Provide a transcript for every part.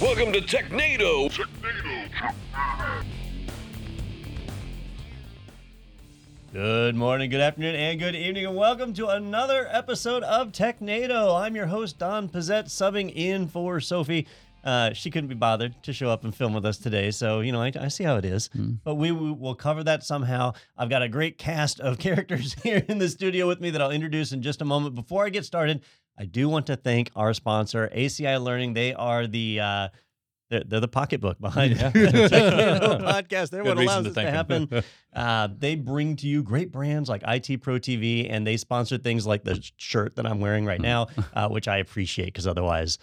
Welcome to Technado. Good morning, good afternoon, and good evening, and welcome to another episode of Technado. I'm your host, Don Pezet, subbing in for Sophie. Uh, she couldn't be bothered to show up and film with us today, so you know I, I see how it is. But we, we will cover that somehow. I've got a great cast of characters here in the studio with me that I'll introduce in just a moment. Before I get started, I do want to thank our sponsor, ACI Learning. They are the uh, they're, they're the pocketbook behind Technado podcast. They're Good what allows to this to happen. Uh, they bring to you great brands like IT Pro TV, and they sponsor things like the shirt that I'm wearing right now, uh, which I appreciate because otherwise,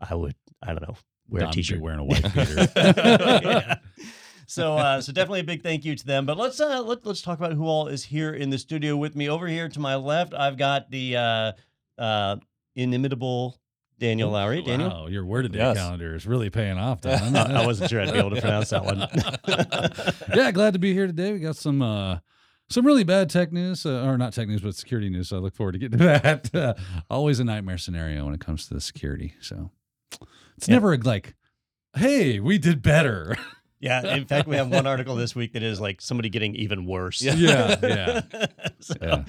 I would I don't know wear Don a t-shirt. wearing a white beater. Yeah. So, uh, so definitely a big thank you to them. But let's uh, let, let's talk about who all is here in the studio with me. Over here to my left, I've got the uh, uh, inimitable Daniel Lowrie. Daniel, Wow, your word of day Yes. calendar is really paying off, Don. I wasn't sure I'd be able to pronounce that one. yeah, glad to be here today. We got some uh some really bad tech news, uh, or not tech news, but security news. So I look forward to getting to that. Uh, always a nightmare scenario when it comes to the security. So it's Yeah. never like, hey, we did better. Yeah, in fact, we have one article this week that is like somebody getting even worse. Yeah. Yeah, yeah. so, Yeah.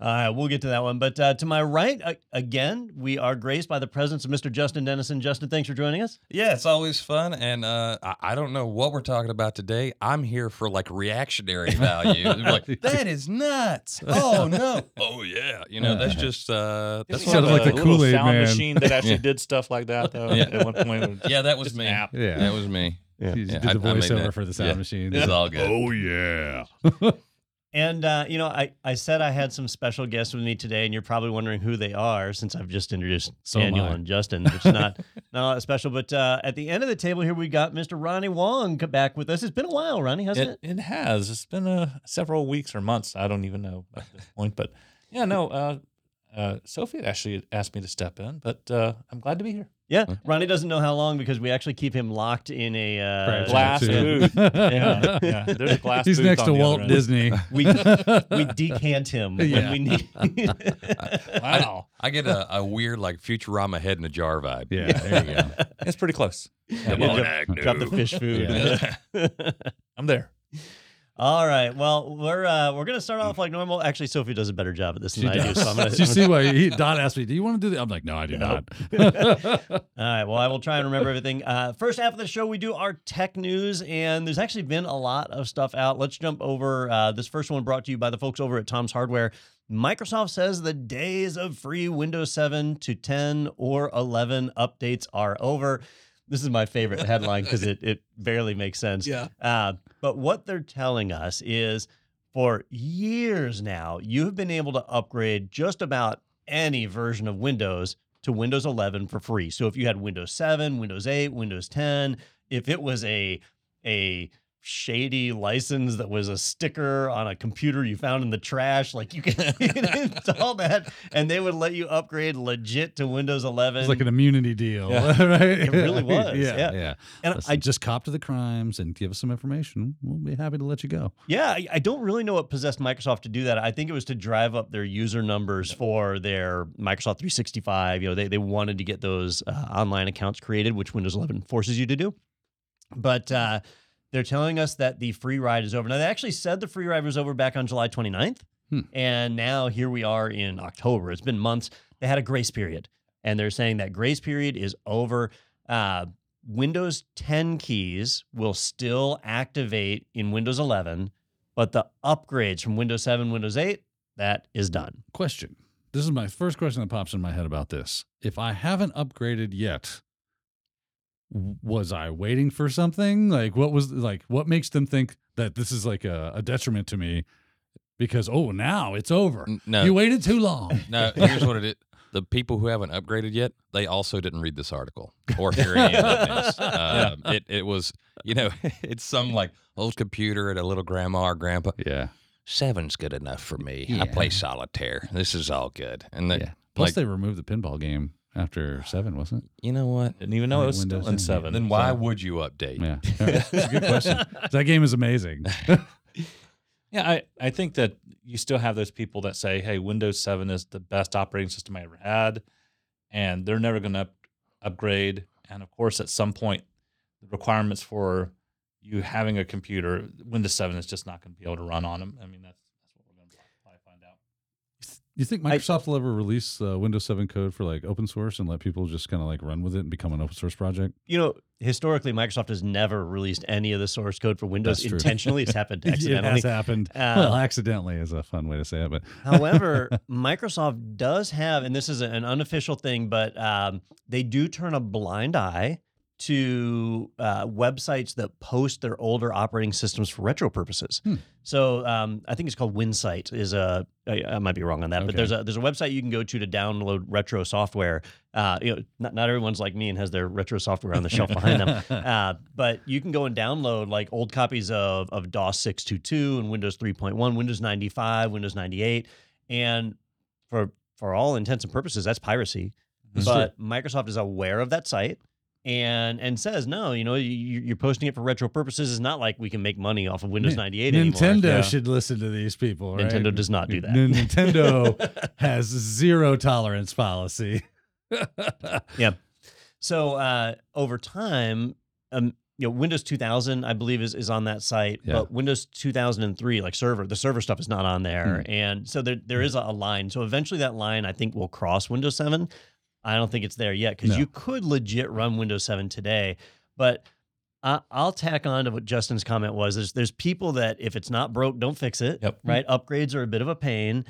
uh, we'll get to that one. But uh, to my right, uh, again, we are graced by the presence of Mr. Justin Dennison. Justin, thanks for joining us. Yeah, it's always fun, and uh, I, I don't know what we're talking about today. I'm here for like reactionary value. Like that is nuts. Oh no. Oh yeah. You know that's just uh, that's Sounded what like the a little Kool-Aid sound man. machine that actually Yeah. did stuff like that though. Yeah. At one point, yeah, that was me. Yeah. That was me. Yeah. You Yeah, did the I- I voiceover for the sound Yeah. machine. It's all good. Oh yeah. And, uh, you know, I, I said I had some special guests with me today, and you're probably wondering who they are since I've just introduced So Daniel and Justin, which is not, not all that special. But uh, at the end of the table here, we got Mr. Ronnie Wong back with us. It's been a while, Ronnie, hasn't it? It, it has. It's been uh, several weeks or months. I don't even know at this point. But yeah, no. Uh, uh, Sophie actually asked me to step in, but uh, I'm glad to be here. Yeah, Ronnie doesn't know how long because we actually keep him locked in a uh, glass too. booth. Yeah, yeah. There's a glass He's booth next on to the Walt. Disney. We we decant him when we need. Wow, I get a, a weird like Futurama head in a jar vibe. Yeah, there you go. it's pretty close. Come Yeah, on, drop- Drop the fish food. I'm there. All right. Well, we're uh, we're gonna start off like normal. Actually, Sophie does a better job at this than She I do. So I'm gonna. Did you see why he, Don asked me, "Do you want to do that?" I'm like, "No, I do Nope. not." All right. Well, I will try and remember everything. Uh, first half of the show, we do our tech news, and there's actually been a lot of stuff out. Let's jump over. Uh, this first one brought to you by the folks over at Tom's Hardware. Microsoft says the days of free Windows 7 to 10 or 11 updates are over. This is my favorite headline because it, it barely makes sense. Yeah. Uh, but what they're telling us is for years now, you have been able to upgrade just about any version of Windows to Windows 11 for free. So if you had Windows 7, Windows 8, Windows 10, if it was a a shady license that was a sticker on a computer you found in the trash, like you can, you can install that and they would let you upgrade legit to Windows 11. It's like an immunity deal, Yeah. right? It really was, Yeah, yeah. yeah. and Listen, I just cop to the crimes and give us some information. We'll be happy to let you go. Yeah, I, I don't really know what possessed Microsoft to do that. I think it was to drive up their user numbers for their Microsoft 365. You know, they, they wanted to get those uh, online accounts created, which Windows 11 forces you to do. But uh, they're telling us that the free ride is over. Now, they actually said the free ride was over back on July 29th. Hmm. And now here we are in October. It's been months. They had a grace period. And they're saying that grace period is over. Uh, Windows 10 keys will still activate in Windows 11, but the upgrades from Windows 7, Windows 8, that is done. Question. This is my first question that pops in my head about this. If I haven't upgraded yet, was I waiting for something? Like, what was like? What makes them think that this is like a, a detriment to me? Because oh, now it's over. No, You waited too long. no. Here's what it is. The people who haven't upgraded yet, they also didn't read this article or hear any of news. Um, it it was you know it's some like old computer at a little grandma or grandpa. yeah. Seven's good enough for me. I play solitaire. This is all good. And they, Yeah. Plus, like, they removed the pinball game after seven, wasn't it? you know what? Didn't even know it was Windows still in 10, yeah. seven. Then why So- would you update? Yeah. That's a good question. That game is amazing. Yeah, I, I think that you still have those people that say, hey, Windows 7 is the best operating system I ever had. And they're never going to up, upgrade. and of course, at some point, the requirements for you having a computer, Windows 7 is just not going to be able to run on them. I mean, that's that's what we're going to probably find out. You think I- Microsoft will ever release uh, Windows 7 code for like open source and let people just kind of like run with it and become an open source project? You know, historically, Microsoft has never released any of the source code for Windows intentionally. It's happened accidentally. it has happened. Uh, well, accidentally is a fun way to say it, but However, Microsoft does have, and this is an unofficial thing, but um, they do turn a blind eye to uh, websites that post their older operating systems for retro purposes. Hmm. So um, I think it's called Winsight. Is a I, I might be wrong on that, but there's a there's a website you can go to to download retro software. Uh, you know, not, not everyone's like me and has their retro software on the shelf behind them. Uh, but you can go and download like old copies of of DOS 622 and Windows 3.1, Windows 95, Windows 98, and for for all intents and purposes, that's piracy. That's but Microsoft is aware of that site and and says no. You know, you, you're posting it for retro purposes. It's not like we can make money off of Windows Ni- 98 anymore. Nintendo Yeah. should listen to these people. Right? Nintendo does not do that. Nintendo has zero tolerance policy. Yeah so uh, over time, um, you know, Windows 2000, I believe, is is on that site, Yeah. but Windows 2003, like server, the server stuff is not on there, Hmm. and so there there is a, a line. So eventually, that line I think will cross Windows 7. I don't think it's there yet because No. you could legit run Windows 7 today, but. I- I'll tack on to what Justin's comment was. There's there's people that if it's not broke, don't fix it. Yep. Right. Upgrades are a bit of a pain,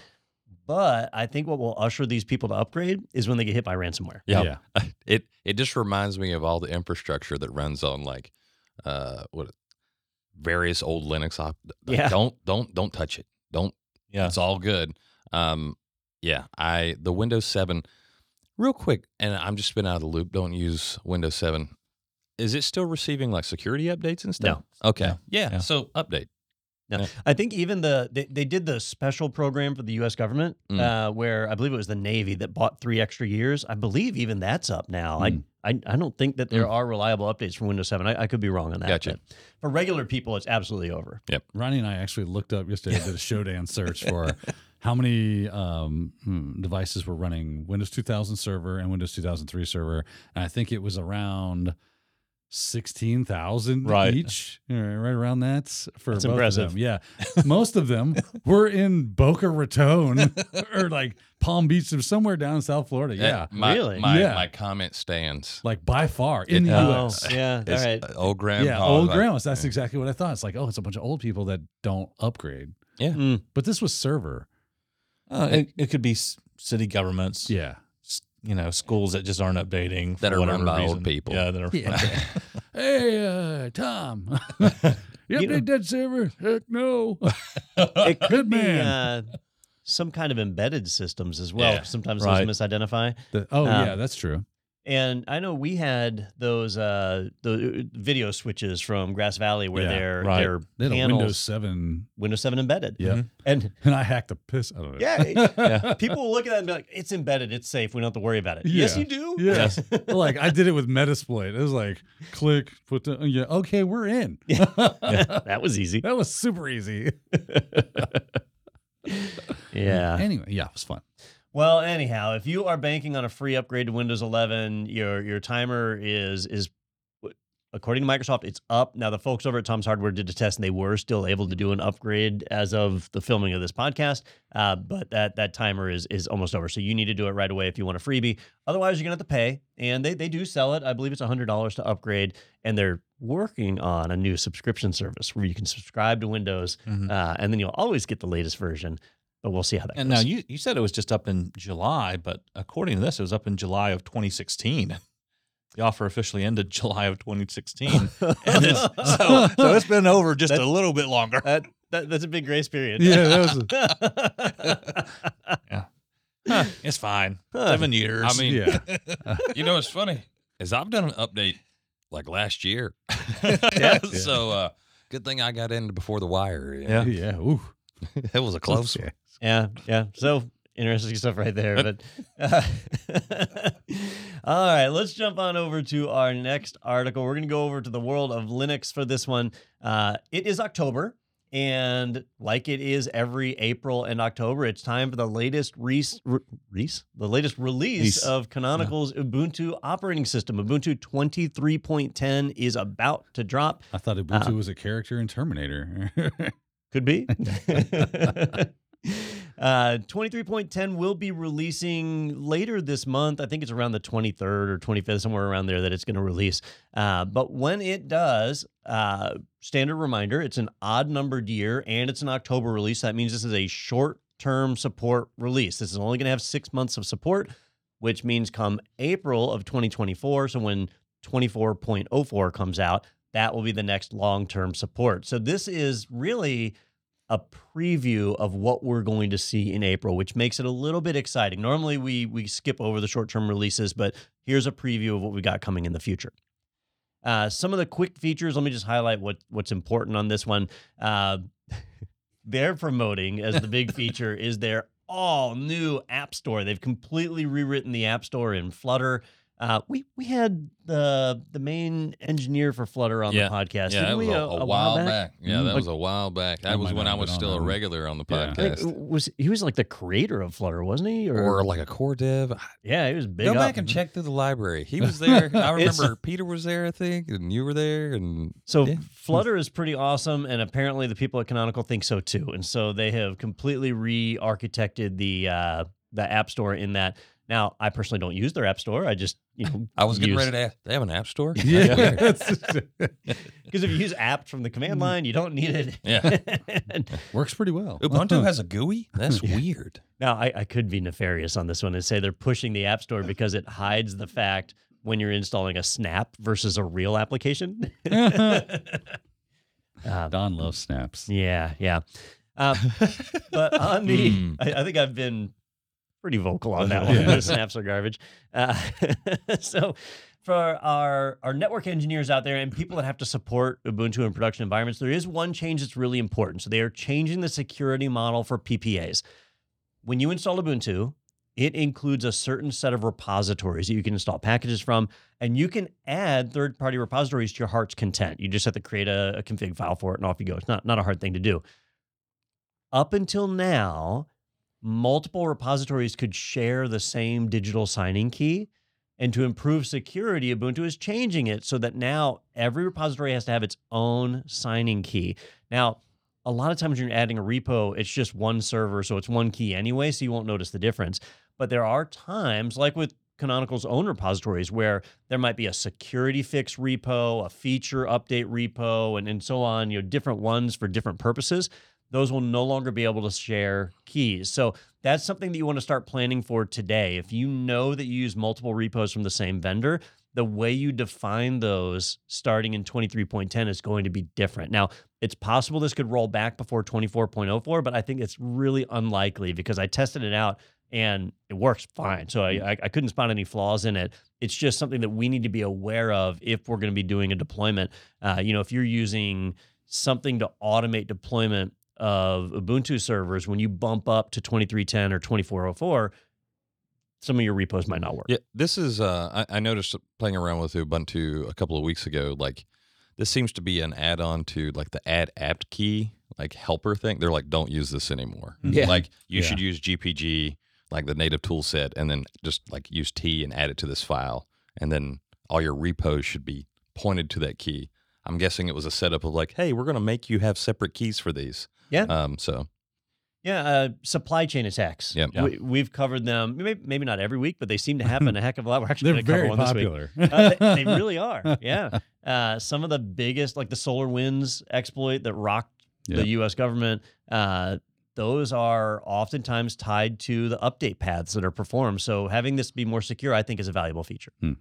but I think what will usher these people to upgrade is when they get hit by ransomware. Yeah. It it just reminds me of all the infrastructure that runs on like uh what various old Linux op. Yeah. Don't don't don't touch it. Don't Yeah. it's all good. Um yeah, I the Windows 7 real quick and I'm just been out of the loop. Don't use Windows 7. Is it still receiving like security updates and stuff? Okay. No. Yeah. Yeah. So update. No. I think even the they, they did the special program for the U.S. government, Mm. uh, where I believe it was the Navy that bought three extra years. I believe even that's up now. Mm. I, I I don't think that there are reliable updates for Windows 7. I, I could be wrong on that. Gotcha. but For regular people, it's absolutely over. Yep. Ronnie and I actually looked up yesterday, did a Shodan search for how many um, hmm, devices were running Windows 2000 server and Windows 2003 server. And I think it was around 16,000 Right. each, right around that for That's both impressive. Of them. Yeah. Most of them were in Boca Raton or like Palm Beach or somewhere down in South Florida. Yeah. my, Really? My Yeah. my comment stands. Like by far in the It- Oh, US. yeah. All It's, right. old grandpa. Yeah, old like- grandmas. That's exactly what I thought. It's like, oh, it's a bunch of old people that don't upgrade. Mm. But this was server. Uh, it, it could be s- city governments, Yeah. s- you know, schools that just aren't updating That for are run whatever by old reason. people. Yeah, that are. Yeah. hey, uh, Tom. you You update know- that server? Heck no. It could be uh, some kind of embedded systems as well. Yeah. Sometimes Right. those misidentify. The- oh, Um, yeah, that's true. And I know we had those uh, the video switches from Grass Valley where Yeah, they're right. they're They had a panels, Windows 7. Windows 7 embedded. Yeah. Mhm. And And I hacked the piss out of it. yeah, Yeah. people will look at that and be like, "It's embedded. It's safe. We don't have to worry about it." Yes, you do. Yes. like I did it with Metasploit. It was like click, put the yeah, okay, we're in. that was easy. That was super easy. Yeah. Anyway, yeah, it was fun. Well, anyhow, if you are banking on a free upgrade to Windows 11, your your timer is is according to Microsoft, it's up. Now the folks over at Tom's Hardware did a test and they were still able to do an upgrade as of the filming of this podcast. Uh, but that that timer is is almost over. So you need to do it right away if you want a freebie. Otherwise, you're gonna have to pay. And they they do sell it. I believe it's hundred dollars to upgrade. And they're working on a new subscription service where you can subscribe to Windows, Mhm. uh, and then you'll always get the latest version. But we'll see how that And goes. now you, you said it was just up in July, but according to this, it was up in July of 2016. The offer officially ended July of 2016. and it's, so, so it's been over just That- a little bit longer. That, that that's a big grace period. Yeah, that Huh, it's fine. Huh. Seven years. I mean, yeah. you know what's funny is I've done an update like last year. Yeah. so uh, good thing I got in before the wire. Yeah. Yeah. Ooh. it was a close one. Yeah, yeah. So interesting stuff right there. But uh, all right, let's jump on over to our next article. We're going to go over to the world of Linux for this one. Uh, it is October. And like it is every April and October, it's time for the latest Reese, re, Reese? the latest release Reese. of Canonical's Ubuntu operating system. Ubuntu 23.10 is about to drop. I thought Ubuntu Uh, was a character in Terminator. Could be. uh, 23.10 will be releasing later this month. I think it's around the 23rd or 25th, somewhere around there that it's going to release. Uh, but when it does, uh, standard reminder it's an odd numbered year and it's an October release. That means this is a short term support release. This is only going to have six months of support, which means come April of 2024. So when 24.04 comes out, that will be the next long term support. So this is really a preview of what we're going to see in April, which makes it a little bit exciting. Normally we we skip over the short term releases, but here's a preview of what we got coming in the future. Uh, some of the quick features. Let me just highlight what what's important on this one. Uh, they're promoting as the big feature is their all new App Store. They've completely rewritten the App Store in Flutter. Uh, we we had the the main engineer for Flutter on Yeah. the podcast. Yeah, didn't that was we, a, a while back. Yeah, that Like- was a while back. That I was might when not I have was been on still that a one. regular on the Yeah. I think podcast. it was he was like the creator of Flutter, wasn't he? Or like a core dev. yeah, he was big. Go up. back and check through the library. He was there. I It's- remember Peter was there, I think, and you were there. And So Yeah. Flutter is pretty awesome, and apparently the people at Canonical think so too. And so they have completely re-architected the uh, the App Store in that. Now, I personally don't use their App Store. I just you know I was getting use- ready to ask, they have an app store? yeah. because if you use apps from the command line, you don't need it. Yeah. And Works pretty well. Ubuntu has a GUI? That's Yeah. weird. now, I, I could be nefarious on this one and say they're pushing the App Store because it hides the fact when you're installing a Snap versus a real application. Uh, Don loves snaps. Yeah, yeah. Um, but on the, Hmm. I, I think I've been pretty vocal on that one. The snaps are garbage. Uh, so for our our network engineers out there and people that have to support Ubuntu in production environments, there is one change that's really important. So they are changing the security model for PPAs. When you install Ubuntu, it includes a certain set of repositories that you can install packages from, and you can add third-party repositories to your heart's content. You just have to create a, a config file for it, and off you go. It's not not a hard thing to do. Up until now, multiple repositories could share the same digital signing key. And to improve security, Ubuntu is changing it so that now every repository has to have its own signing key. Now, a lot of times when you're adding a repo, it's just one server, so it's one key anyway, so you won't notice the difference. But there are times, like with Canonical's own repositories, where there might be a security fix repo, a feature update repo, and, and so on, you know, different ones for different purposes. Those will no longer be able to share keys. So that's something that you want to start planning for today. If you know that you use multiple repos from the same vendor, the way you define those starting in 23.10 is going to be different. Now, it's possible this could roll back before 24.04, but I think it's really unlikely because I tested it out and it works fine. So I, I, I couldn't spot any flaws in it. It's just something that we need to be aware of if we're going to be doing a deployment. Uh, you know, if you're using something to automate deployment of Ubuntu servers, when you bump up to 2310 or 2404, some of your repos might not work. Yeah, this is. Uh, I, I noticed playing around with Ubuntu a couple of weeks ago. Like, this seems to be an add-on to like the add apt key like helper thing. They're like, don't use this anymore. Yeah. Like, you Yeah. should use GPG, like the native tool set, and then just like use tee and add it to this file, and then all your repos should be pointed to that key. I'm guessing it was a setup of like, hey, we're going to make you have separate keys for these. Yeah. Um. So Yeah, uh, supply chain attacks. Yep. Yeah. We, we've covered them, maybe, maybe not every week, but they seem to happen a heck of a lot. We're actually going to cover very one this week. popular. Uh, they, they really are. Yeah. Uh, some of the biggest, like the Solar Winds exploit that rocked Yeah. the U.S. government, uh, those are oftentimes tied to the update paths that are performed. So having this be more secure, I think, is a valuable feature. Hmm.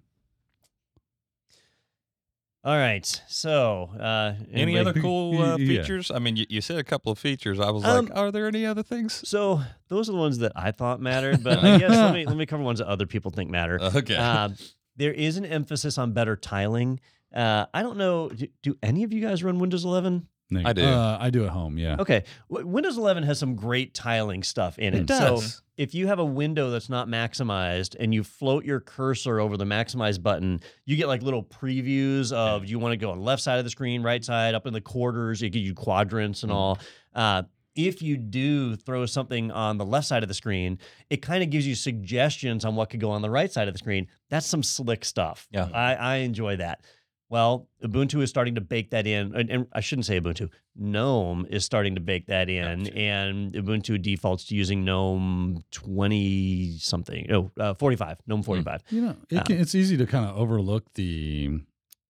All right. So, uh, any other cool uh, Yeah. features? I mean, you, you said a couple of features. I was Um, like, are there any other things? So those are the ones that I thought mattered, but I guess let me let me cover ones that other people think matter. Okay. Uh, there is an emphasis on better tiling. Uh, I don't know. Do, do any of you guys run Windows 11? Nick? I do. Uh, I do at home. Yeah. Okay. W- Windows 11 has some great tiling stuff in it. It So does. if you have a window that's not maximized and you float your cursor over the maximize button, you get like little previews of do you want to go on the left side of the screen, right side, up in the quarters. It gives you quadrants and Mhm. all. Uh, if you do throw something on the left side of the screen, it kind of gives you suggestions on what could go on the right side of the screen. That's some slick stuff. Yeah. I, I enjoy that. Well, Ubuntu is starting to bake that in, and, and I shouldn't say Ubuntu. GNOME is starting to bake that in, Gotcha. and Ubuntu defaults to using GNOME twenty something. Oh, uh, 45. GNOME forty five. You know, it Yeah. can, it's easy to kind of overlook the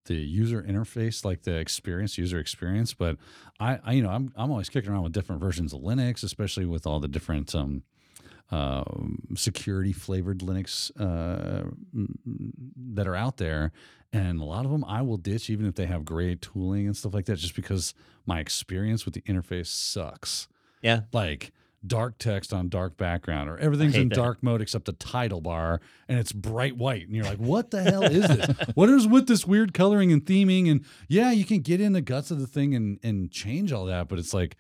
the user interface, like the experience, user experience. But I, I, you know, I'm I'm always kicking around with different versions of Linux, especially with all the different um, um, security flavored Linux uh, that are out there. And a lot of them I will ditch, even if they have great tooling and stuff like that, just because my experience with the interface sucks. Yeah. Like dark text on dark background, or everything's in that. dark mode except the title bar, and it's bright white. And you're like, what the hell is this? what is with this weird coloring and theming? And yeah, you can get in the guts of the thing and, and change all that, but it's like,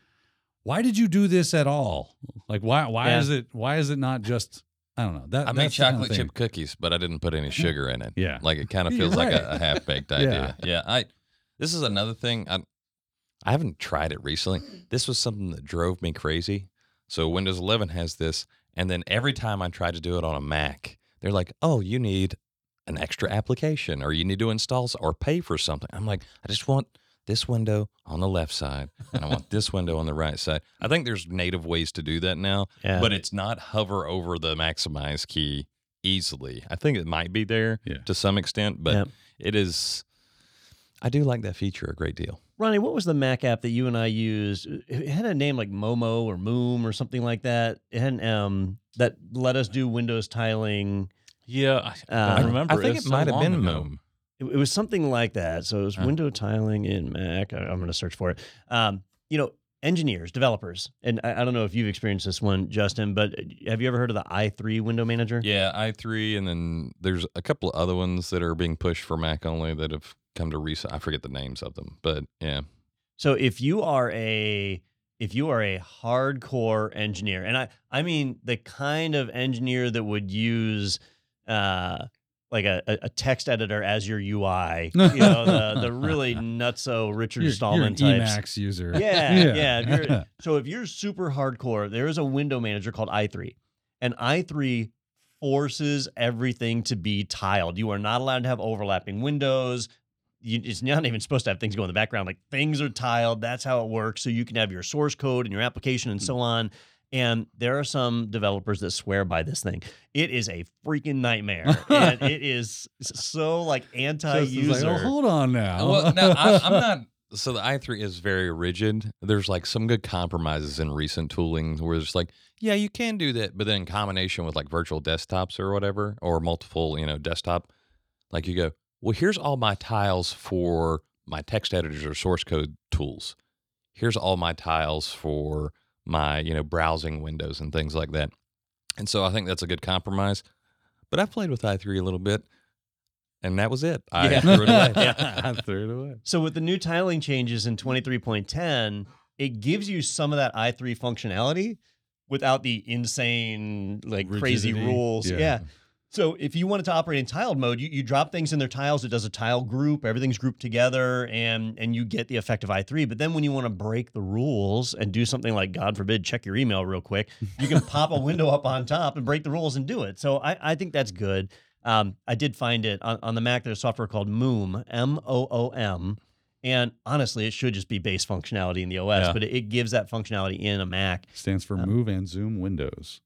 why did you do this at all? Like, why why Yeah. is it why is it not just I don't know that I made that's kind of chocolate chip cookies, but I didn't put any sugar in it. Yeah. Like it kind of feels like a, a half baked idea. Yeah. I this is another thing. I I haven't tried it recently. This was something that drove me crazy. So Windows 11 has this, and then every time I try to do it on a Mac, they're like, "Oh, you need an extra application, or you need to install or pay for something." I'm like, I just want this window on the left side, and I want this window on the right side. I think there's native ways to do that now, Yeah. but it's not hover over the maximize key easily. I think it might be there Yeah. to some extent, but Yeah. it is. I do like that feature a great deal. Ronnie, what was the Mac app that you and I used? It had a name like Momo or Moom or something like that. It had an, um that let us do Windows tiling. Yeah, I, I Uh, don't remember. I think It's it so might have been ago. Moom. It, it was something like that. So it was Huh. window tiling in Mac. I, am going to search for it. Um, you know, engineers, developers, and I, I don't know if you've experienced this one, Justin, but uh, have you ever heard of the i3 window manager? Yeah, i3, and then there's a couple of other ones that are being pushed for Mac only that have come to recent. I forget the names of them, but yeah, So if you are a if you are a hardcore engineer, and I I mean the kind of engineer that would use uh like a, a- text editor as your UI, you know, the the really nutso Richard You're, Stallman you're types. Emacs user. Yeah, yeah. if so if you're super hardcore, there is a window manager called i3, and i3 forces everything to be tiled. You are not allowed to have overlapping windows. You, it's not even supposed to have things go in the background. Like things are tiled. That's how it works. So you can have your source code and your application and hmm. so on. And there are some developers that swear by this thing. It is a freaking nightmare, and it is so like anti-user. like, oh, hold on now. well, no, I, I'm not. So the i3 is very rigid. There's like some good compromises in recent tooling where it's like, yeah, you can do that, but then in combination with like virtual desktops or whatever, or multiple, you know, desktop, like you go, well, here's all my tiles for my text editors or source code tools. Here's all my tiles for my, you know, browsing windows and things like that. And so I think that's a good compromise. But I've played with i3 a little bit, and that was it. I Yeah. threw it away. I threw it away. So with the new tiling changes in 23.10, it gives you some of that i3 functionality without the insane like crazy rules. Yeah. Yeah. So if you wanted to operate in tiled mode, you, you drop things in their tiles, it does a tile group, everything's grouped together and and you get the effect of i3. But then when you want to break the rules and do something like God forbid, check your email real quick, you can pop a window up on top and break the rules and do it. So I, I think that's good. Um, I did find it on, on the Mac. There's software called Moom, M O O M, and honestly, it should just be base functionality in the OS, Yeah. but it, it gives that functionality in a Mac. Stands for Um, Move and Zoom Windows.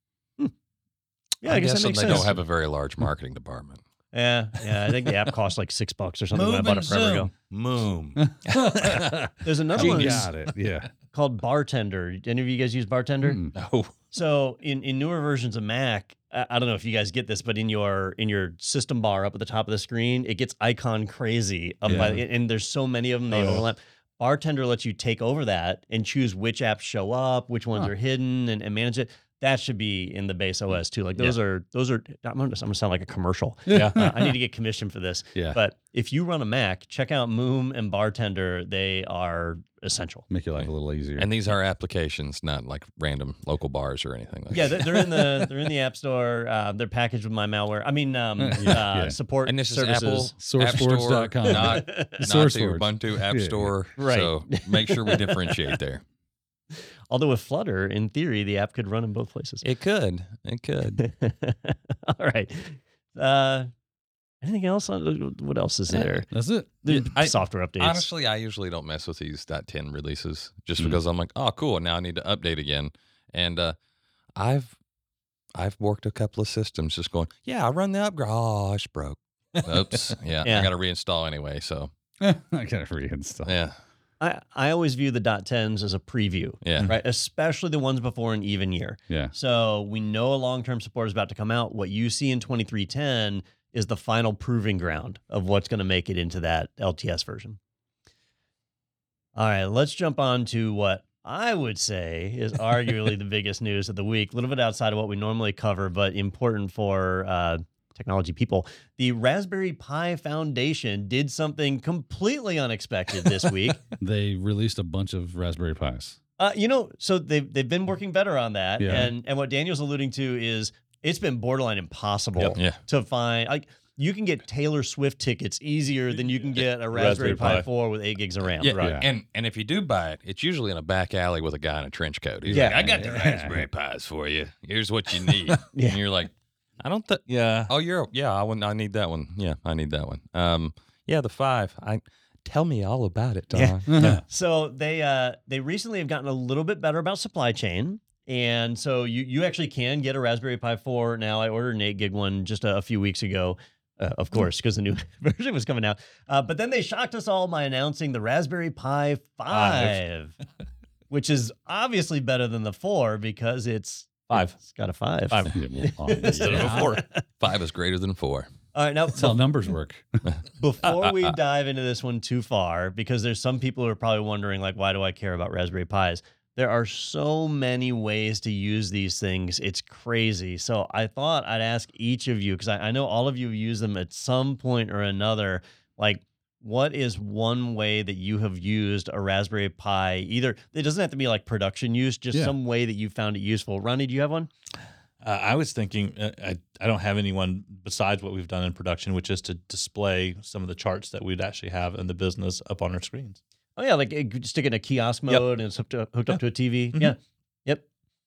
Yeah, I, guess that guessing makes they sense. don't have a very large marketing department. yeah, yeah. I think the app costs like six bucks or something when I bought it forever ago. Moom. There's another You one got it. Yeah. called Bartender. Any of you guys use Bartender? Mm. No. So in, in newer versions of Mac, I, I don't know if you guys get this, but in your in your system bar up at the top of the screen, it gets icon crazy. Up by, Yeah. and there's so many of them they Oh. overlap. Bartender lets you take over that and choose which apps show up, which ones Huh. are hidden, and, and manage it. That should be in the base OS too. Like those are those are. I'm gonna, I'm gonna sound like a commercial. Yeah. Uh, I need to get commission for this. Yeah. But if you run a Mac, check out Moom and Bartender. They are essential. Make your life a little easier. And these are applications, not like random local bars or anything. Like Yeah, that. they're, they're in the they're in the App Store. Uh, they're packaged with my malware. I mean, um, uh, Yeah. support And this is services. Apple Store, Sourceforge.com. not not the Ubuntu App Yeah. Store. Right. So make sure we differentiate there. Although with Flutter, in theory, the app could run in both places. It could. It could. All right. Uh, anything else? on- What else is there? That's it. The I- software updates. Honestly, I usually don't mess with these .10 releases just Mm. because I'm like, oh, cool. Now I need to update again. And uh, I've I've worked a couple of systems just going, yeah, I run the upgrade. Oh, it's broke. Oops. Yeah, Yeah. I got to reinstall anyway. So I gotta reinstall. yeah, I, I always view the dot tens as a preview, yeah. right? Especially the ones before an even year. Yeah. So we know a long term support is about to come out. What you see in 2310 is the final proving ground of what's going to make it into that LTS version. All right, let's jump on to what I would say is arguably the biggest news of the week. A little bit outside of what we normally cover, but important for uh, technology people. The Raspberry Pi Foundation did something completely unexpected this week. They released a bunch of Raspberry Pis. Uh, you know, so they've they've been working better on that, Yeah. and and what Daniel's alluding to is it's been borderline impossible Yep. Yeah. to find. Like you can get Taylor Swift tickets easier than you can get a Raspberry, Raspberry Pi, Pi. 4 with eight gigs of RAM. Yeah, Right. And and if you do buy it, it's usually in a back alley with a guy in a trench coat. He's Yeah. like, I got the Raspberry Pis for you. Here's what you need. Yeah. And you're like, I don't think. Yeah. Oh, you're yeah. I want. I need that one. Yeah, I need that one. Um, yeah, the five. I tell me all about it, Don. Yeah. Yeah. So they uh they recently have gotten a little bit better about supply chain. And so you you actually can get a Raspberry Pi 4 now. I ordered an 8 gig one just a, a few weeks ago. Uh, of course, because the new version was coming out. Uh, but then they shocked us all by announcing the Raspberry Pi 5, which is obviously better than the 4 because it's Five. It's got a 5. Five. Yeah, well, uh, Instead of a four. Five is greater than four. All right, now That's how numbers work. before we dive into this one too far, because there's some people who are probably wondering, like, why do I care about Raspberry Pis? There are so many ways to use these things. It's crazy. So I thought I'd ask each of you, because I, I know all of you use them at some point or another. Like, what is one way that you have used a Raspberry Pi? Either it doesn't have to be like production use, just Yeah. some way that you found it useful. Ronnie, do you have one? Uh, I was thinking, uh, I, I don't have anyone besides what we've done in production, which is to display some of the charts that we'd actually have in the business up on our screens. Oh yeah, like it stick it in a kiosk Yep. mode and it's hooked up, hooked up to a TV. Mhm. Yeah. Yep.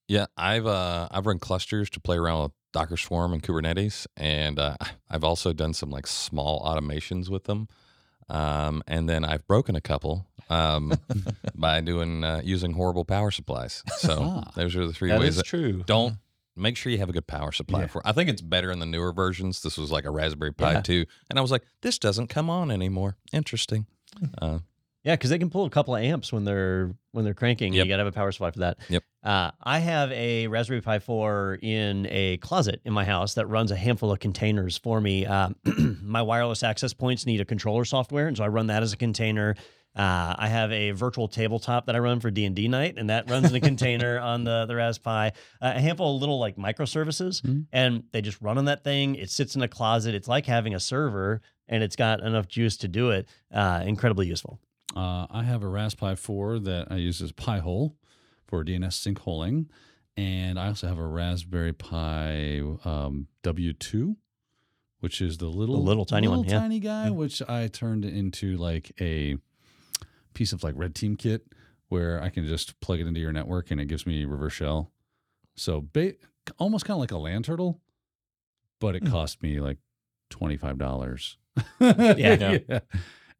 Yeah, I've uh I've run clusters to play around with Docker Swarm and Kubernetes, and uh, I've also done some like small automations with them. Um, and then I've broken a couple um, by doing uh, using horrible power supplies. So Ah. those are the three That ways. is That, true. don't make sure you have a good power supply Yeah. for. I think it's better in the newer versions. This was like a Raspberry Pi Yeah. 2, and I was like, this doesn't come on anymore. Interesting. Uh, Yeah, because they can pull a couple of amps when they're when they're cranking. Yep. You got to have a power supply for that. Yep. Uh, I have a Raspberry Pi 4 in a closet in my house that runs a handful of containers for me. Um, my wireless access points need a controller software, and so I run that as a container. Uh, I have a virtual tabletop that I run for D and D night, and that runs in a container on the the Raspberry. Uh, a handful of little like microservices, Mhm. and they just run on that thing. It sits in a closet. It's like having a server, and it's got enough juice to do it. Uh, incredibly useful. Uh, I have a Raspberry 4 that I use as Pi-hole for DNS sinkholing. And I also have a Raspberry Pi um, W2, which is the little, little tiny one, little yeah. tiny guy, which I turned into like a piece of like red team kit where I can just plug it into your network and it gives me reverse shell. So ba- almost kind of like a LAN Turtle, but it Hmm. cost me like $25. Yeah. yeah.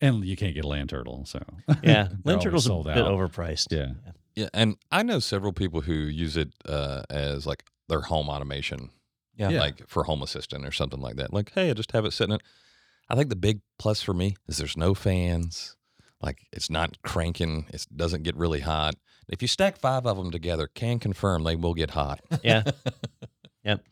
And you can't get a LAN Turtle. So Yeah, LAN always Turtle's a sold bit out. overpriced. Yeah. yeah, and I know several people who use it uh, as like their home automation Yeah. Yeah. like for Home Assistant or something like that. Like, hey, I just have it sitting. In. I think the big plus for me is there's no fans. Like, it's not cranking. It doesn't get really hot. If you stack five of them together, can confirm they will get hot. Yeah. yep.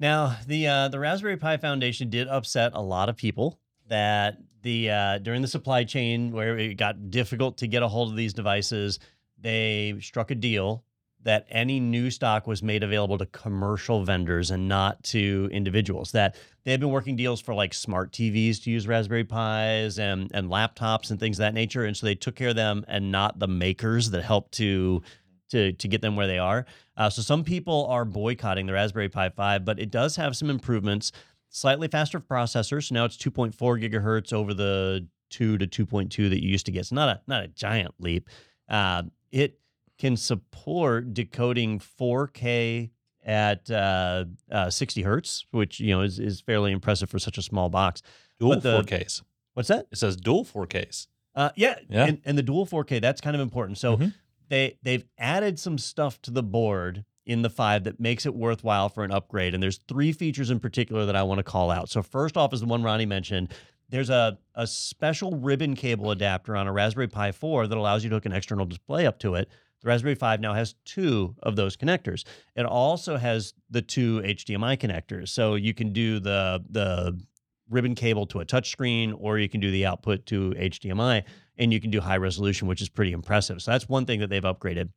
Now the uh, the Raspberry Pi Foundation did upset a lot of people that the uh, during the supply chain where it got difficult to get a hold of these devices, they struck a deal that any new stock was made available to commercial vendors and not to individuals. That they've been working deals for like smart TVs to use Raspberry Pis and and laptops and things of that nature, and so they took care of them and not the makers that helped to to to get them where they are. Uh, so some people are boycotting the Raspberry Pi 5, but it does have some improvements. Slightly faster processor, so now it's 2.4 gigahertz over the two to 2.2 that you used to get. It's not a not a giant leap. Uh, it can support decoding 4K at uh, uh, 60 hertz, which you know is, is fairly impressive for such a small box. Dual the- 4Ks. What's that? It says dual 4Ks. Uh, yeah, Yeah. And, and the dual 4K that's kind of important. So Mhm. they they've added some stuff to the board in the five that makes it worthwhile for an upgrade. And there's three features in particular that I want to call out. So first off is the one Ronnie mentioned. There's a a special ribbon cable adapter on a Raspberry Pi 4 that allows you to hook an external display up to it. The Raspberry 5 now has two of those connectors. It also has the two HDMI connectors. So you can do the the ribbon cable to a touchscreen, or you can do the output to HDMI, and you can do high resolution, which is pretty impressive. So that's one thing that they've upgraded.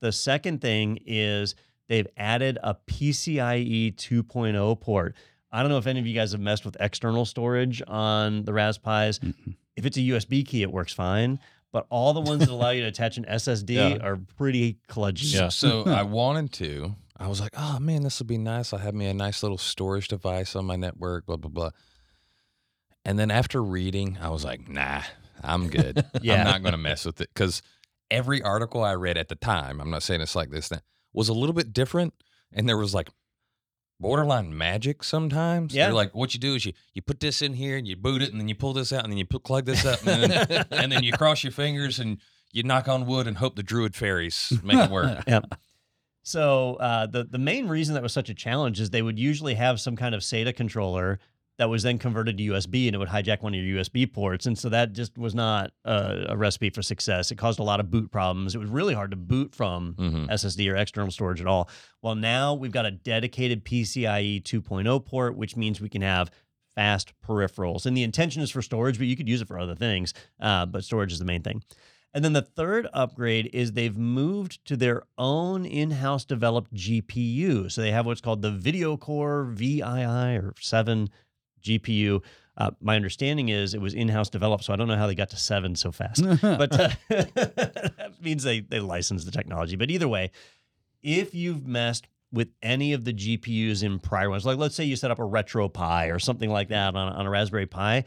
The second thing is they've added a PCIe 2.0 port. I don't know if any of you guys have messed with external storage on the Raspis. Mhm. If it's a USB key, it works fine. But all the ones that allow you to attach an SSD Yeah. are pretty kludgy. Yeah. So I wanted to. I was like, oh man, this would be nice. I'll have me a nice little storage device on my network, blah, blah, blah. And then after reading, I was like, nah, I'm good. Yeah. I'm not going to mess with it. Because every article I read at the time, I'm not saying it's like this, now, was a little bit different. And there was like borderline magic sometimes. Yeah. You're like, what you do is you, you put this in here and you boot it and then you pull this out and then you put, plug this up and then, and then you cross your fingers and you knock on wood and hope the druid fairies make it work. Yeah. So uh, the the main reason that was such a challenge is they would usually have some kind of SATA controller that was then converted to USB and it would hijack one of your USB ports, and so that just was not a, a recipe for success. It caused a lot of boot problems. It was really hard to boot from Mhm. SSD or external storage at all. Well, now we've got a dedicated PCIe 2.0 port, which means we can have fast peripherals. And the intention is for storage, but you could use it for other things. Uh, but storage is the main thing. And then the third upgrade is they've moved to their own in-house developed GPU. So they have what's called the VideoCore VII or 7 GPU. Uh, my understanding is it was in-house developed, so I don't know how they got to seven so fast but uh, that means they they license the technology. But either way, if you've messed with any of the GPUs in prior ones, like let's say you set up a Retro RetroPie or something like that on, on a Raspberry Pi,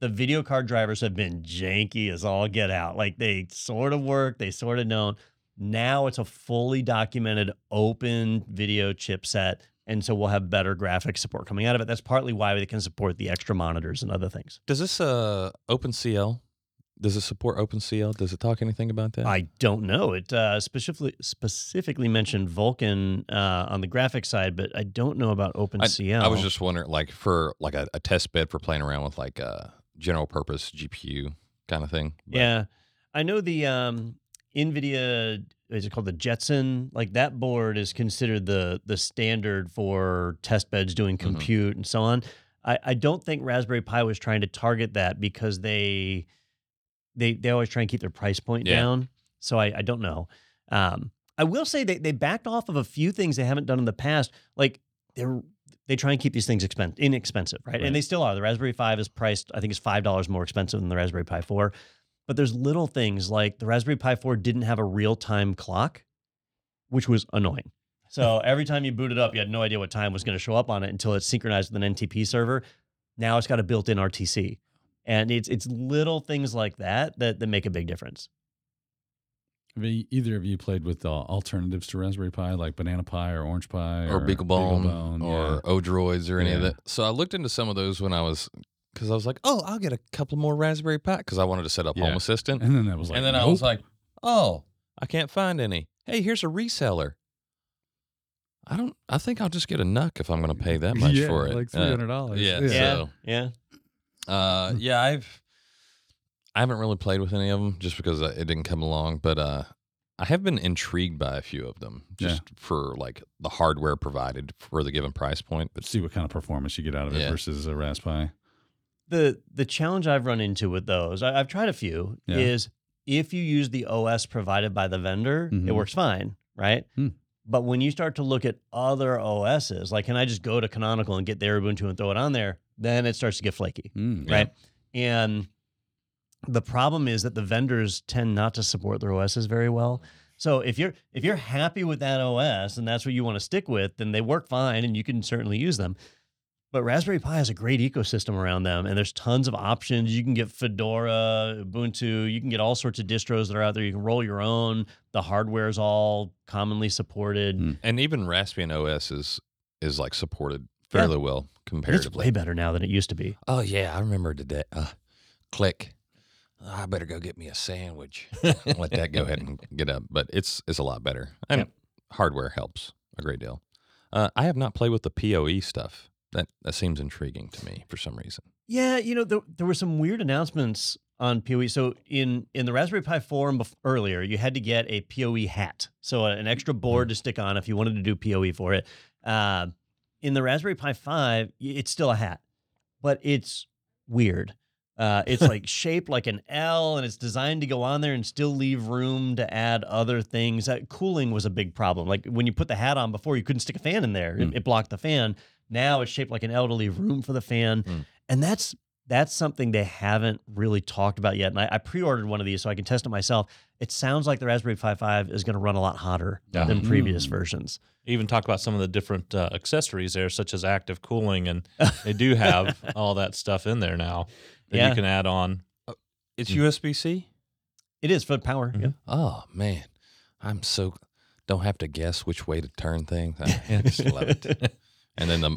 the video card drivers have been janky as all get out. Like they sort of work, they sort of don't. Now it's a fully documented open video chipset. And so we'll have better graphics support coming out of it. That's partly why they can support the extra monitors and other things. Does this uh OpenCL? Does it support OpenCL? Does it talk anything about that? I don't know. It uh, specifically specifically mentioned Vulkan uh, on the graphics side, but I don't know about OpenCL. I was just wondering, like for like a, a test bed for playing around with like a general purpose GPU kind of thing. But- yeah, I know the um, NVIDIA is it called the Jetson? Like that board is considered the the standard for test beds doing Mhm. compute and so on. I, I don't think Raspberry Pi was trying to target that because they they they always try and keep their price point Yeah. down. So I, I don't know. Um, I will say they they backed off of a few things they haven't done in the past. Like they're they try and keep these things expen- inexpensive, right? Right. And they still are. The Raspberry 5 is priced, I think it's five dollars more expensive than the Raspberry Pi 4. But there's little things like the Raspberry Pi 4 didn't have a real-time clock, which was annoying. So every time you booted up, you had no idea what time was going to show up on it until it's synchronized with an NTP server. Now it's got a built-in RTC. And it's it's little things like that that, that make a big difference. Have e- either of you played with uh, alternatives to Raspberry Pi, like Banana Pi or Orange Pi or BeagleBone, BeagleBone, or yeah. Odroids or any of that. So I looked into some of those when I was because I was like, oh, I'll get a couple more Raspberry Pi because I wanted to set up Yeah. Home Assistant. and then that was like, and then I nope. was like, oh, I can't find any. Hey, here's a reseller. I don't. I think I'll just get a NUC if I'm going to pay that much yeah, for it. like Uh, three hundred dollars. yeah, Yeah. So- Yeah. Uh, yeah, I've I haven't really played with any of them just because uh, it didn't come along, but uh, I have been intrigued by a few of them just for like the hardware provided for the given price point. But see what kind of performance you get out of it Yeah. versus a Raspberry. The the challenge I've run into with those, I, I've tried a few, Yeah. is if you use the OS provided by the vendor, it Mhm. works fine, right? Hmm. But when you start to look at other OSs, like can I just go to Canonical and get their Ubuntu and throw it on there? Then it starts to get flaky, Mm, right? And the problem is that the vendors tend not to support their OSs very well. So if you're if you're happy with that OS and that's what you want to stick with, then they work fine and you can certainly use them. But Raspberry Pi has a great ecosystem around them, and there's tons of options. You can get Fedora, Ubuntu, you can get all sorts of distros that are out there. You can roll your own. The hardware is all commonly supported. Mm. And even Raspbian OS is is like supported fairly well And It's comparatively. way better now than it used to be. Oh yeah, I remember today. Uh, click. I better go get me a sandwich. Let that go ahead and get up. But it's it's a lot better, and Yep. hardware helps a great deal. Uh, I have not played with the PoE stuff. That that seems intriguing to me for some reason. Yeah, you know, there, there were some weird announcements on PoE. So in in the Raspberry Pi forum earlier, you had to get a PoE hat, so an extra board to stick on if you wanted to do PoE for it. Uh, in the Raspberry Pi five, it's still a hat, but it's weird. Uh, it's like shaped like an L, and it's designed to go on there and still leave room to add other things. Uh, cooling was a big problem. Like when you put the hat on before, you couldn't stick a fan in there; it, Mm. it blocked the fan. Now it's shaped like an L to leave room for the fan, Mm. and that's that's something they haven't really talked about yet. And I, I pre-ordered one of these so I can test it myself. It sounds like the Raspberry Pi 5 is going to run a lot hotter Yeah. than previous Mm. versions. Even talk about some of the different uh, accessories there, such as active cooling, and they do have all that stuff in there now that Yeah. you can add on. It's Mm. USB C. It is for power. Mhm. Yeah. Oh man, I'm so don't have to guess which way to turn things. I, I just love it. And then the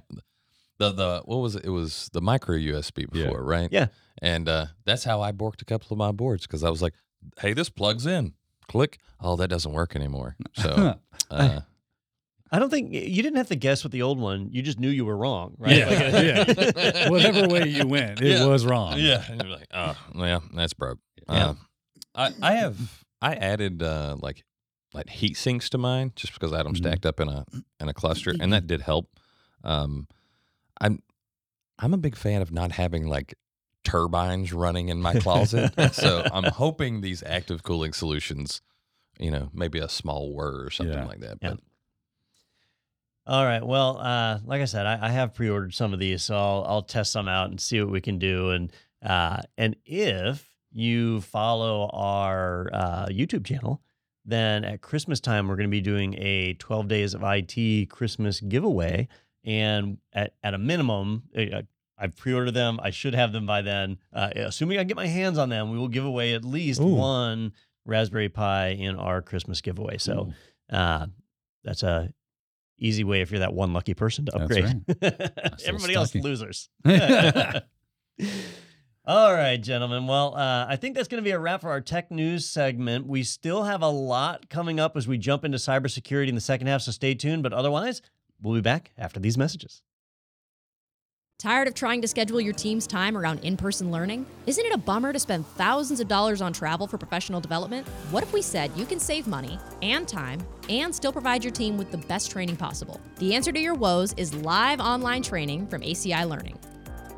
the the what was it? It was the micro USB Yeah. before, right? Yeah. And uh, that's how I borked a couple of my boards because I was like, "Hey, this plugs in." Click. Oh, that doesn't work anymore. So, uh, I don't think you didn't have to guess with the old one. You just knew you were wrong, right? Yeah, Like, yeah. Whatever way you went, it Yeah. was wrong. yeah, and you're like, oh, yeah, that's broke. Yeah. Uh, I I have I added uh, like like heat sinks to mine just because I had them Mhm. stacked up in a in a cluster, and that did help. Um, I'm I'm a big fan of not having like turbines running in my closet, so I'm hoping these active cooling solutions, you know, maybe a small whir or something Yeah. like that. Yeah. But All right. Well, uh, like I said, I, I have pre-ordered some of these, so I'll, I'll test some out and see what we can do. And uh, and if you follow our uh, YouTube channel, then at Christmas time we're going to be doing a 12 days of IT Christmas giveaway. And at, at a minimum, uh, I've pre-ordered them. I should have them by then. Uh, assuming I get my hands on them, we will give away at least Ooh. one Raspberry Pi in our Christmas giveaway. So uh, that's a easy way if you're that one lucky person to upgrade. little Everybody else losers. All right, gentlemen. Well, uh, I think that's going to be a wrap for our tech news segment. We still have a lot coming up as we jump into cybersecurity in the second half, so stay tuned. But otherwise, we'll be back after these messages. Tired of trying to schedule your team's time around in person learning? Isn't it a bummer to spend thousands of dollars on travel for professional development? What if we said you can save money and time and still provide your team with the best training possible? The answer to your woes is live online training from ACI Learning.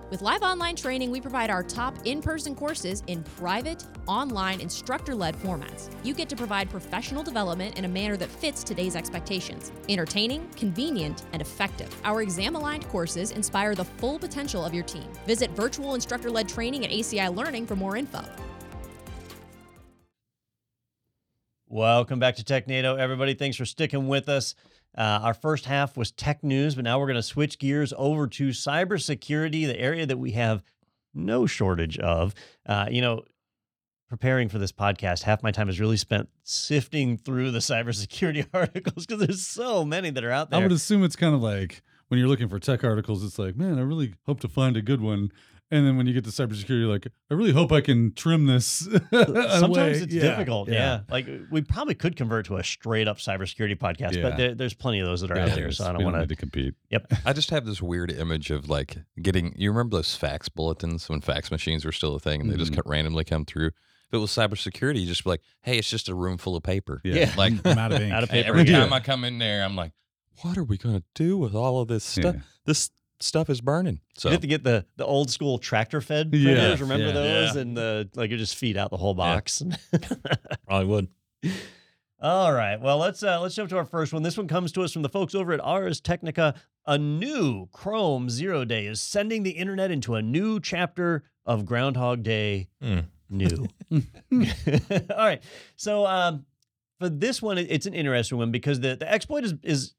With live online training, we provide our top in person courses in private, online, instructor led formats. You get to provide professional development in a manner that fits today's expectations entertaining, convenient, and effective. Our exam aligned courses inspire the full potential of your team. Visit virtual instructor led training at ACI Learning for more info. Welcome back to TechNado, everybody. Thanks for sticking with us. Uh, our first half was tech news, but now we're going to switch gears over to cybersecurity, the area that we have no shortage of. Uh, you know, preparing for this podcast, half my time is really spent sifting through the cybersecurity articles because there's so many that are out there. I would assume it's kind of like when you're looking for tech articles, it's like, man, I really hope to find a good one. And then when you get to cybersecurity, you're like, I really hope I can trim this. Sometimes away. it's Yeah, difficult. Yeah. Like we probably could convert to a straight up cybersecurity podcast, Yeah. but there, there's plenty of those that are Yeah, out there. So I don't want need to. to compete. I just have this weird image of like getting. You remember those fax bulletins when fax machines were still a thing, and they just Mhm. cut, randomly come through. If it was cybersecurity, you just be like, "Hey, it's just a room full of paper." Yeah. Like I'm out of ink. Out of paper. every yeah. time I come in there, I'm like, what are we going to do with all of this stuff? Yeah. This stuff is burning. So You have to get the the old school tractor fed Yeah. Remember yeah. those? Yeah. And the like you just feed out the whole box. Probably would. All right. Well, let's uh, let's jump to our first one. This one comes to us from the folks over at Ars Technica. A new Chrome Zero Day is sending the internet into a new chapter of Groundhog Day. Hmm. New. All right. So um, for this one, it's an interesting one because the, the exploit is is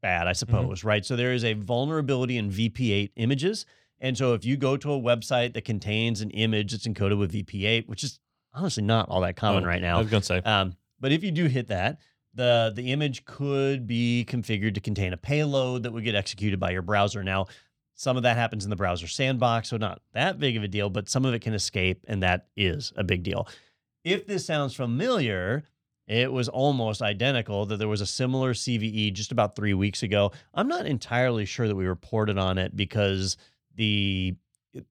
bad, I suppose, right? So there is a vulnerability in VP8 images. And so if you go to a website that contains an image that's encoded with VP8, which is honestly not all that common Oh, right now. I was gonna say. um, but if you do hit that, the the image could be configured to contain a payload that would get executed by your browser. Now, some of that happens in the browser sandbox, so not that big of a deal, but some of it can escape, and that is a big deal. If this sounds familiar, it was almost identical that there was a similar CVE just about three weeks ago. I'm not entirely sure that we reported on it because the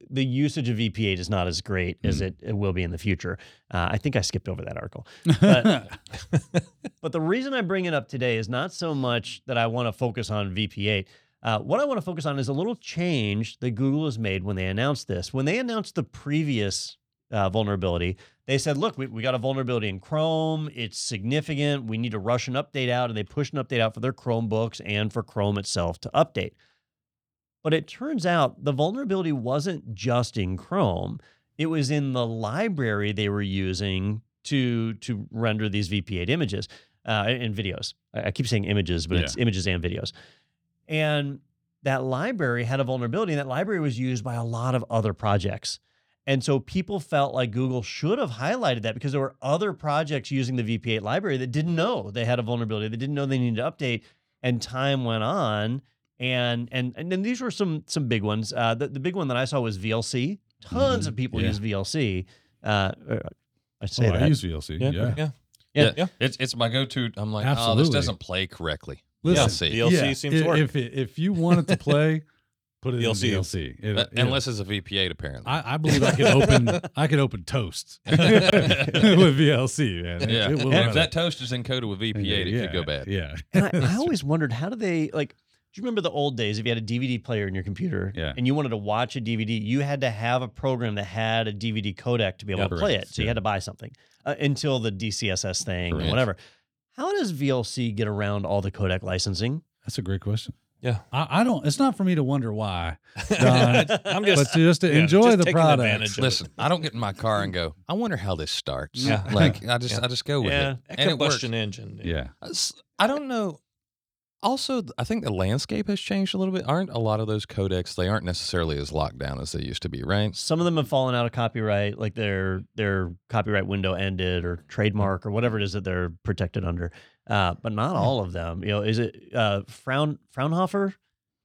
the usage of VP8 is not as great as it, it will be in the future. Uh, I think I skipped over that article. But, but the reason I bring it up today is not so much that I want to focus on VP8. Uh, what I want to focus on is a little change that Google has made when they announced this. When they announced the previous uh, vulnerability, they said, look, we, we got a vulnerability in Chrome. It's significant. We need to rush an update out. And they pushed an update out for their Chromebooks and for Chrome itself to update. But it turns out the vulnerability wasn't just in Chrome, it was in the library they were using to, to render these VP8 images uh, and videos. I, I keep saying images, but it's images and videos. And that library had a vulnerability, and that library was used by a lot of other projects. And so people felt like Google should have highlighted that because there were other projects using the VP8 library that didn't know they had a vulnerability, they didn't know they needed to update, and time went on. And and and then these were some some big ones. Uh, the, the big one that I saw was VLC. Tons of Mhm. people Yeah. use VLC. Uh, I say oh, that. I use VLC. Yeah, Yeah. yeah. Yeah. Yeah. It's it's my go-to. I'm like, oh, this doesn't play correctly. Listen, VLC. VLC seems to work. If if you want it to play, put it VLC. in VLC. It- Uh, it- unless it's a VP8, apparently. I, I believe I could open I could open toast with VLC, man. It- yeah, it will and if that it. toast is encoded with VP8, it yeah, could go bad. Yeah, And I, I always wondered how do they like? Do you remember the old days? If you had a DVD player in your computer Yeah. and you wanted to watch a DVD, you had to have a program that had a DVD codec to be able Yeah, to play correct. it. So you had to buy something uh, until the DeCSS thing or whatever. How does VLC get around all the codec licensing? that's a great question. Yeah. I, I don't. It's not for me to wonder why, Don, I'm but just just to yeah, enjoy just the product. advantage of it. Listen, I don't get in my car and go, I wonder how this starts. Yeah. Like I just Yeah. I just go with Yeah. it. a And it works. combustion engine. Yeah, I don't know. Also, I think the landscape has changed a little bit. Aren't a lot of those codecs? They aren't necessarily as locked down as they used to be, right? Some of them have fallen out of copyright, like their their copyright window ended or trademark hmm. or whatever it is that they're protected under. Uh, but not all of them. You know, is it uh, Fraun Fraunhofer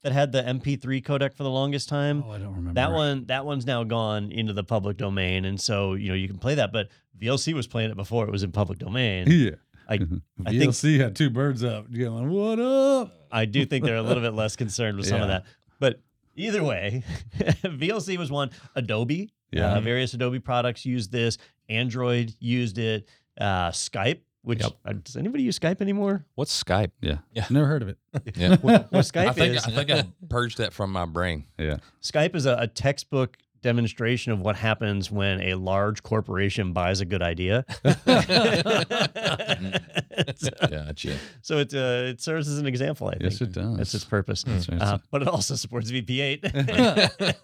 that had the MP3 codec for the longest time? oh, I don't remember That one, that one's now gone into the public domain, and so you know you can play that. But VLC was playing it before it was in public domain. Yeah, I- I think- VLC had two birds up, going, "What up?" I do think they're a little bit less concerned with some of that. But either way, VLC was one. Adobe, Yeah. uh, various Adobe products used this. Android used it. Uh, Skype, which Yep. uh, does anybody use Skype anymore? What's Skype? Yeah, Yeah. never heard of it. Yeah. What, what Skype I think is I think I purged that from my brain. Yeah, Skype is a, a textbook demonstration of what happens when a large corporation buys a good idea. so, Gotcha. so it uh, it serves as an example. I think yes, it does. that's its purpose. That's right. Uh, but it also supports VP8.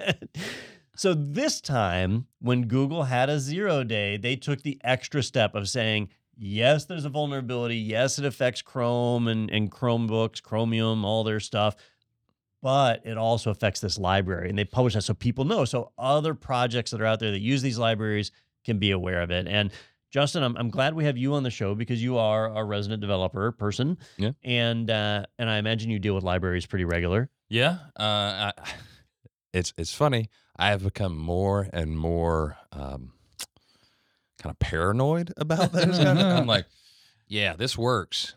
so this time, when Google had a zero day, they took the extra step of saying, yes, there's a vulnerability. Yes, it affects Chrome and, and Chromebooks, Chromium, all their stuff. But it also affects this library. And they publish that so people know. So other projects that are out there that use these libraries can be aware of it. And Justin, I'm, I'm glad we have you on the show because you are a resident developer person. Yeah. And uh, and I imagine you deal with libraries pretty regular. Yeah. Uh, I, it's it's funny. I have become more and more um, kind of paranoid about those. kind of- I'm like, yeah, this works,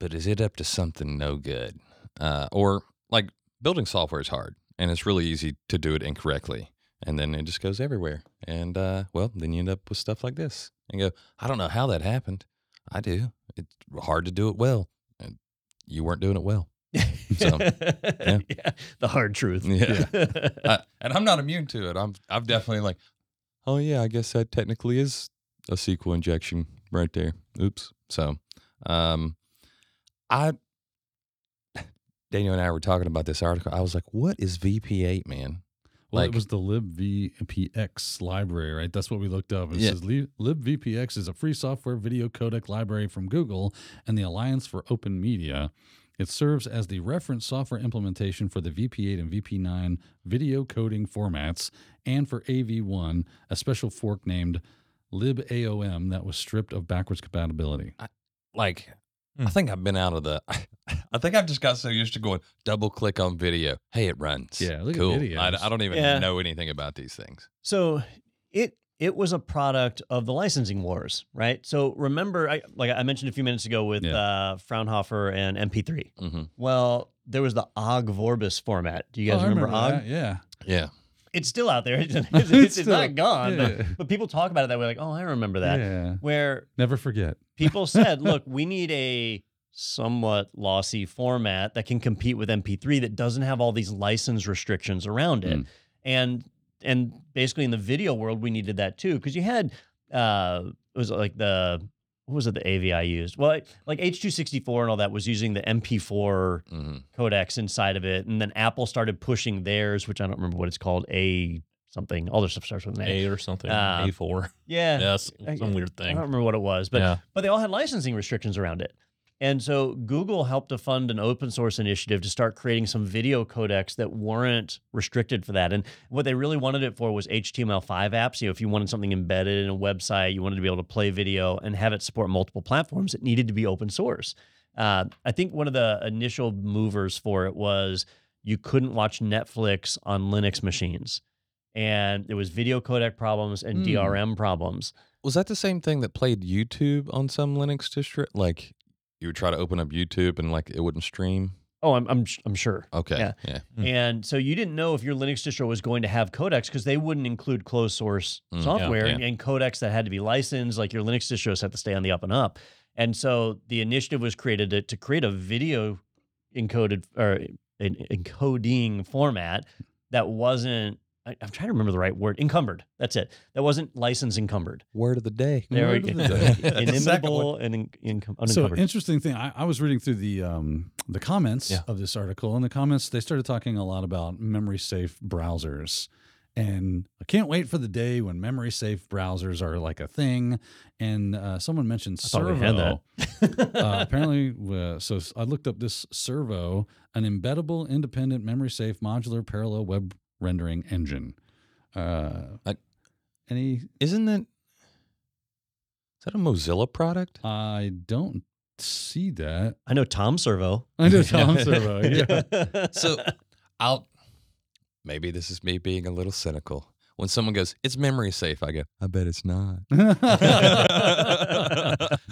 but is it up to something no good? Uh, or like building software is hard, and it's really easy to do it incorrectly, and then it just goes everywhere. And uh, well, then you end up with stuff like this, and go, I don't know how that happened. I do. It's hard to do it well, and you weren't doing it well. So, yeah. the hard truth. Yeah. uh, and I'm not immune to it. I'm I'm definitely like, oh yeah, I guess that technically is a SQL injection right there. Oops. So, um, I Daniel and I were talking about this article. I was like, "What is VP8, man?" Well, Like- it was the libvpx library, right? That's what we looked up. It Yeah. says libvpx is a free software video codec library from Google and the Alliance for Open Media. It serves as the reference software implementation for the VP8 and VP9 video coding formats and for AV1, a special fork named libaom that was stripped of backwards compatibility. Like, Hmm. I think I've been out of the. I think I've just got so used to going double click on video. Hey, it runs. Yeah, look at cool. I. I don't even Yeah. know anything about these things. So it it was a product of the licensing wars, right? So remember, I, like I mentioned a few minutes ago with Yeah. uh, Fraunhofer and MP3. hmm Well, there was the OGG Vorbis format. Do you Oh, guys I remember, OGG? that, Yeah. It's it's still out there. It's, it's, It's it's still- not gone, yeah. but, but people talk about it that way, like, oh, I remember that. Yeah. Where Never forget. people said, look, we need a somewhat lossy format that can compete with MP3 that doesn't have all these license restrictions around it. Mm. And and basically in the video world, we needed that too because you had uh, it was like the what was it the AVI used? Well, like H264 and all that was using the MP4 hmm codecs inside of it, and then Apple started pushing theirs, which I don't remember what it's called, a something. All their stuff starts with an A. A or something. Uh, A4. Yeah, Yes. I- Some weird thing. I don't remember what it was, but yeah. but they all had licensing restrictions around it. And so Google helped to fund an open source initiative to start creating some video codecs that weren't restricted for that. And what they really wanted it for was HTML5 apps. You know, if you wanted something embedded in a website, you wanted to be able to play video and have it support multiple platforms, it needed to be open source. Uh, I think one of the initial movers for it was you couldn't watch Netflix on Linux machines. And there was video codec problems and Hmm. DRM problems. Was that the same thing that played YouTube on some Linux distro? Like, you would try to open up YouTube and like it wouldn't stream. Oh, I'm I'm, I'm sure. Okay. Yeah. Yeah. Hmm. And so you didn't know if your Linux distro was going to have codecs because they wouldn't include closed source Mm, software yeah. And, and codecs that had to be licensed. Like your Linux distros have to stay on the up and up. And so the initiative was created to, to create a video encoded or an encoding format that wasn't. I, I'm trying to remember the right word. Encumbered. That's it. That wasn't license encumbered. Word of the day. There we go. of the day. The second one. Inimitable and in, incum- So interesting thing. I, I was reading through the um, the comments Yeah. of this article, and the comments they started talking a lot about memory safe browsers, and I can't wait for the day when memory safe browsers are like a thing. And uh, someone mentioned thought we Servo. had uh, apparently, uh, so I looked up this Servo, an embeddable, independent, memory safe, modular, parallel web rendering engine. Uh, I- any? Isn't that is that a Mozilla product? I don't see that. I know Tom Servo. I know Tom Servo. Yeah. So I'll maybe this is me being a little cynical. When someone goes, "It's memory safe," I go, "I bet it's not."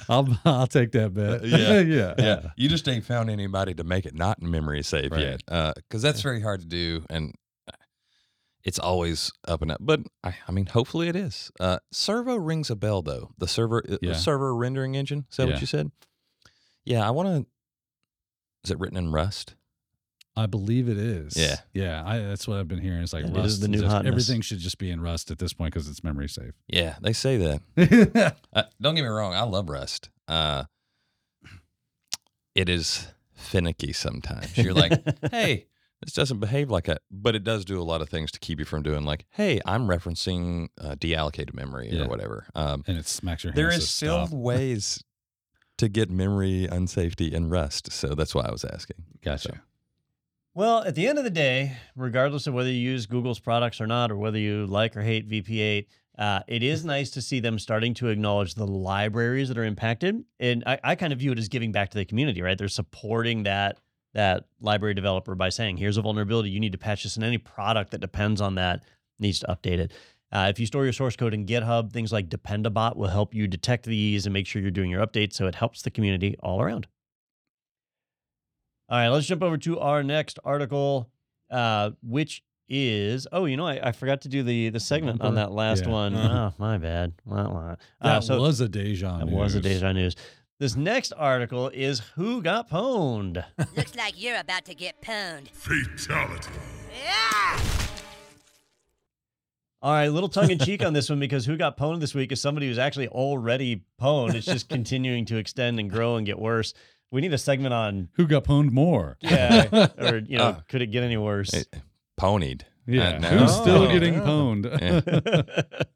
I'll I'll take that bet. Yeah. yeah, yeah, you just ain't found anybody to make it not memory safe Right. yet, because that's very hard to do, and it's always up and up. But I, I mean, hopefully it is. Uh, Servo rings a bell though. The server, uh, Yeah. server rendering engine. Is that Yeah. what you said? Yeah, I want to. Is it written in Rust? I believe it is. Yeah. yeah. I, that's what I've been hearing. It's like It is Rust. the new just- hotness. Everything should just be in Rust at this point because it's memory safe. Yeah, they say that. Uh, don't get me wrong, I love Rust. Uh, it is finicky sometimes. You're like, hey, this doesn't behave like that, but it does do a lot of things to keep you from doing like, hey, I'm referencing uh, deallocated memory Yeah. or whatever. Um, and it smacks your. there hands is to still stop. ways to get memory unsafety in Rust, so that's why I was asking. Gotcha. Well, at the end of the day, regardless of whether you use Google's products or not, or whether you like or hate VP8, uh, it is nice to see them starting to acknowledge the libraries that are impacted. And I, I kind of view it as giving back to the community, right? They're supporting that that library developer by saying, "Here's a vulnerability. You need to patch this, and any product that depends on that needs to update it." Uh, if you store your source code in GitHub, things like Dependabot will help you detect these and make sure you're doing your updates, so it helps the community all around. All right, let's jump over to our next article, uh, which is oh, you know, I, I forgot to do the the segment on that last Yeah. one. Oh, my bad. Uh, That so was a deja. that was a deja news. This next article is who got pwned. Looks like you're about to get pwned. Fatality. Yeah! All right, a little tongue in cheek on this one because who got pwned this week is somebody who's actually already pwned. It's just continuing to extend and grow and get worse. We need a segment on, Who got pwned more? yeah, or, you know, Uh, could it get any worse? It- ponied. Yeah. Uh, no. Who's still Oh, getting yeah. pwned?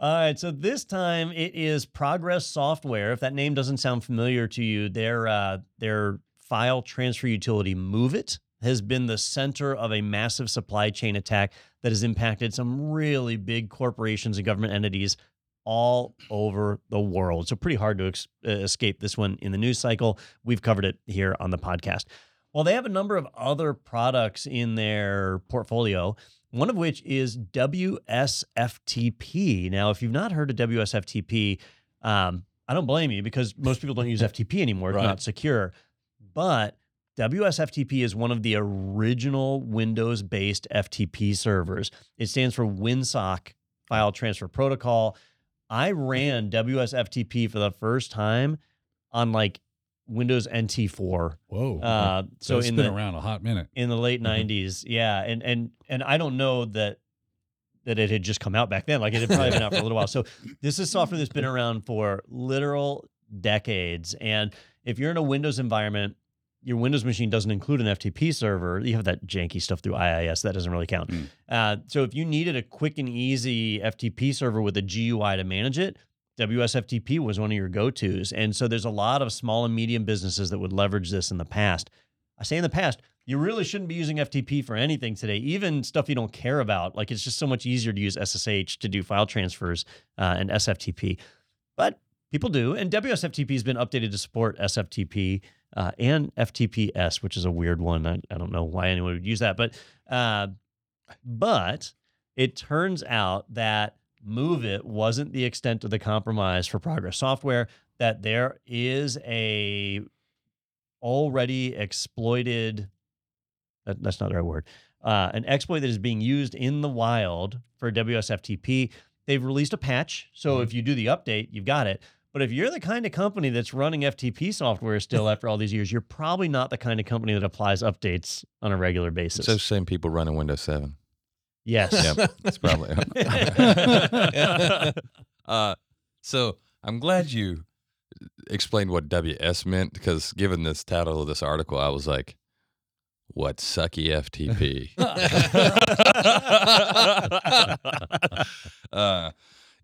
All right, so this time it is Progress Software. If that name doesn't sound familiar to you, their uh, their file transfer utility MoveIt has been the center of a massive supply chain attack that has impacted some really big corporations and government entities all over the world. So pretty hard to ex- uh, escape this one in the news cycle. We've covered it here on the podcast. Well, they have a number of other products in their portfolio one of which is WSFTP. Now, if you've not heard of WSFTP, um, I don't blame you because most people don't use FTP anymore. It's Right. not secure. But WSFTP is one of the original Windows based FTP servers. It stands for WinSock File Transfer Protocol. I ran WSFTP for the first time on like Windows NT4. Whoa. Uh, so, it's in been the around a hot minute. in the late Mhm. 90s yeah and and and i don't know that that it had just come out back then like it had probably been out for a little while so this is software that's been around for literal decades and if you're in a windows environment your windows machine doesn't include an ftp server you have that janky stuff through iis that doesn't really count Mm. uh, so if you needed a quick and easy ftp server with a gui to manage it WSFTP was one of your go tos. And so there's a lot of small and medium businesses that would leverage this in the past. I say in the past, you really shouldn't be using FTP for anything today, even stuff you don't care about. Like it's just so much easier to use SSH to do file transfers uh, and SFTP. But people do. And WSFTP has been updated to support SFTP uh, and FTPS, which is a weird one. I, I don't know why anyone would use that. But, uh, but it turns out that MOVEit wasn't the extent of the compromise for Progress Software, that there is a already exploited that, that's not the right word uh, an exploit that is being used in the wild for WSFTP. They've released a patch, so if you do the update, you've got it. But if you're the kind of company that's running FTP software still after all these years, you're probably not the kind of company that applies updates on a regular basis. It's those same people running Windows 7. Yes. Yep, it's probably. uh, so I'm glad you explained what WS meant because given this title of this article, I was like, what sucky FTP? uh,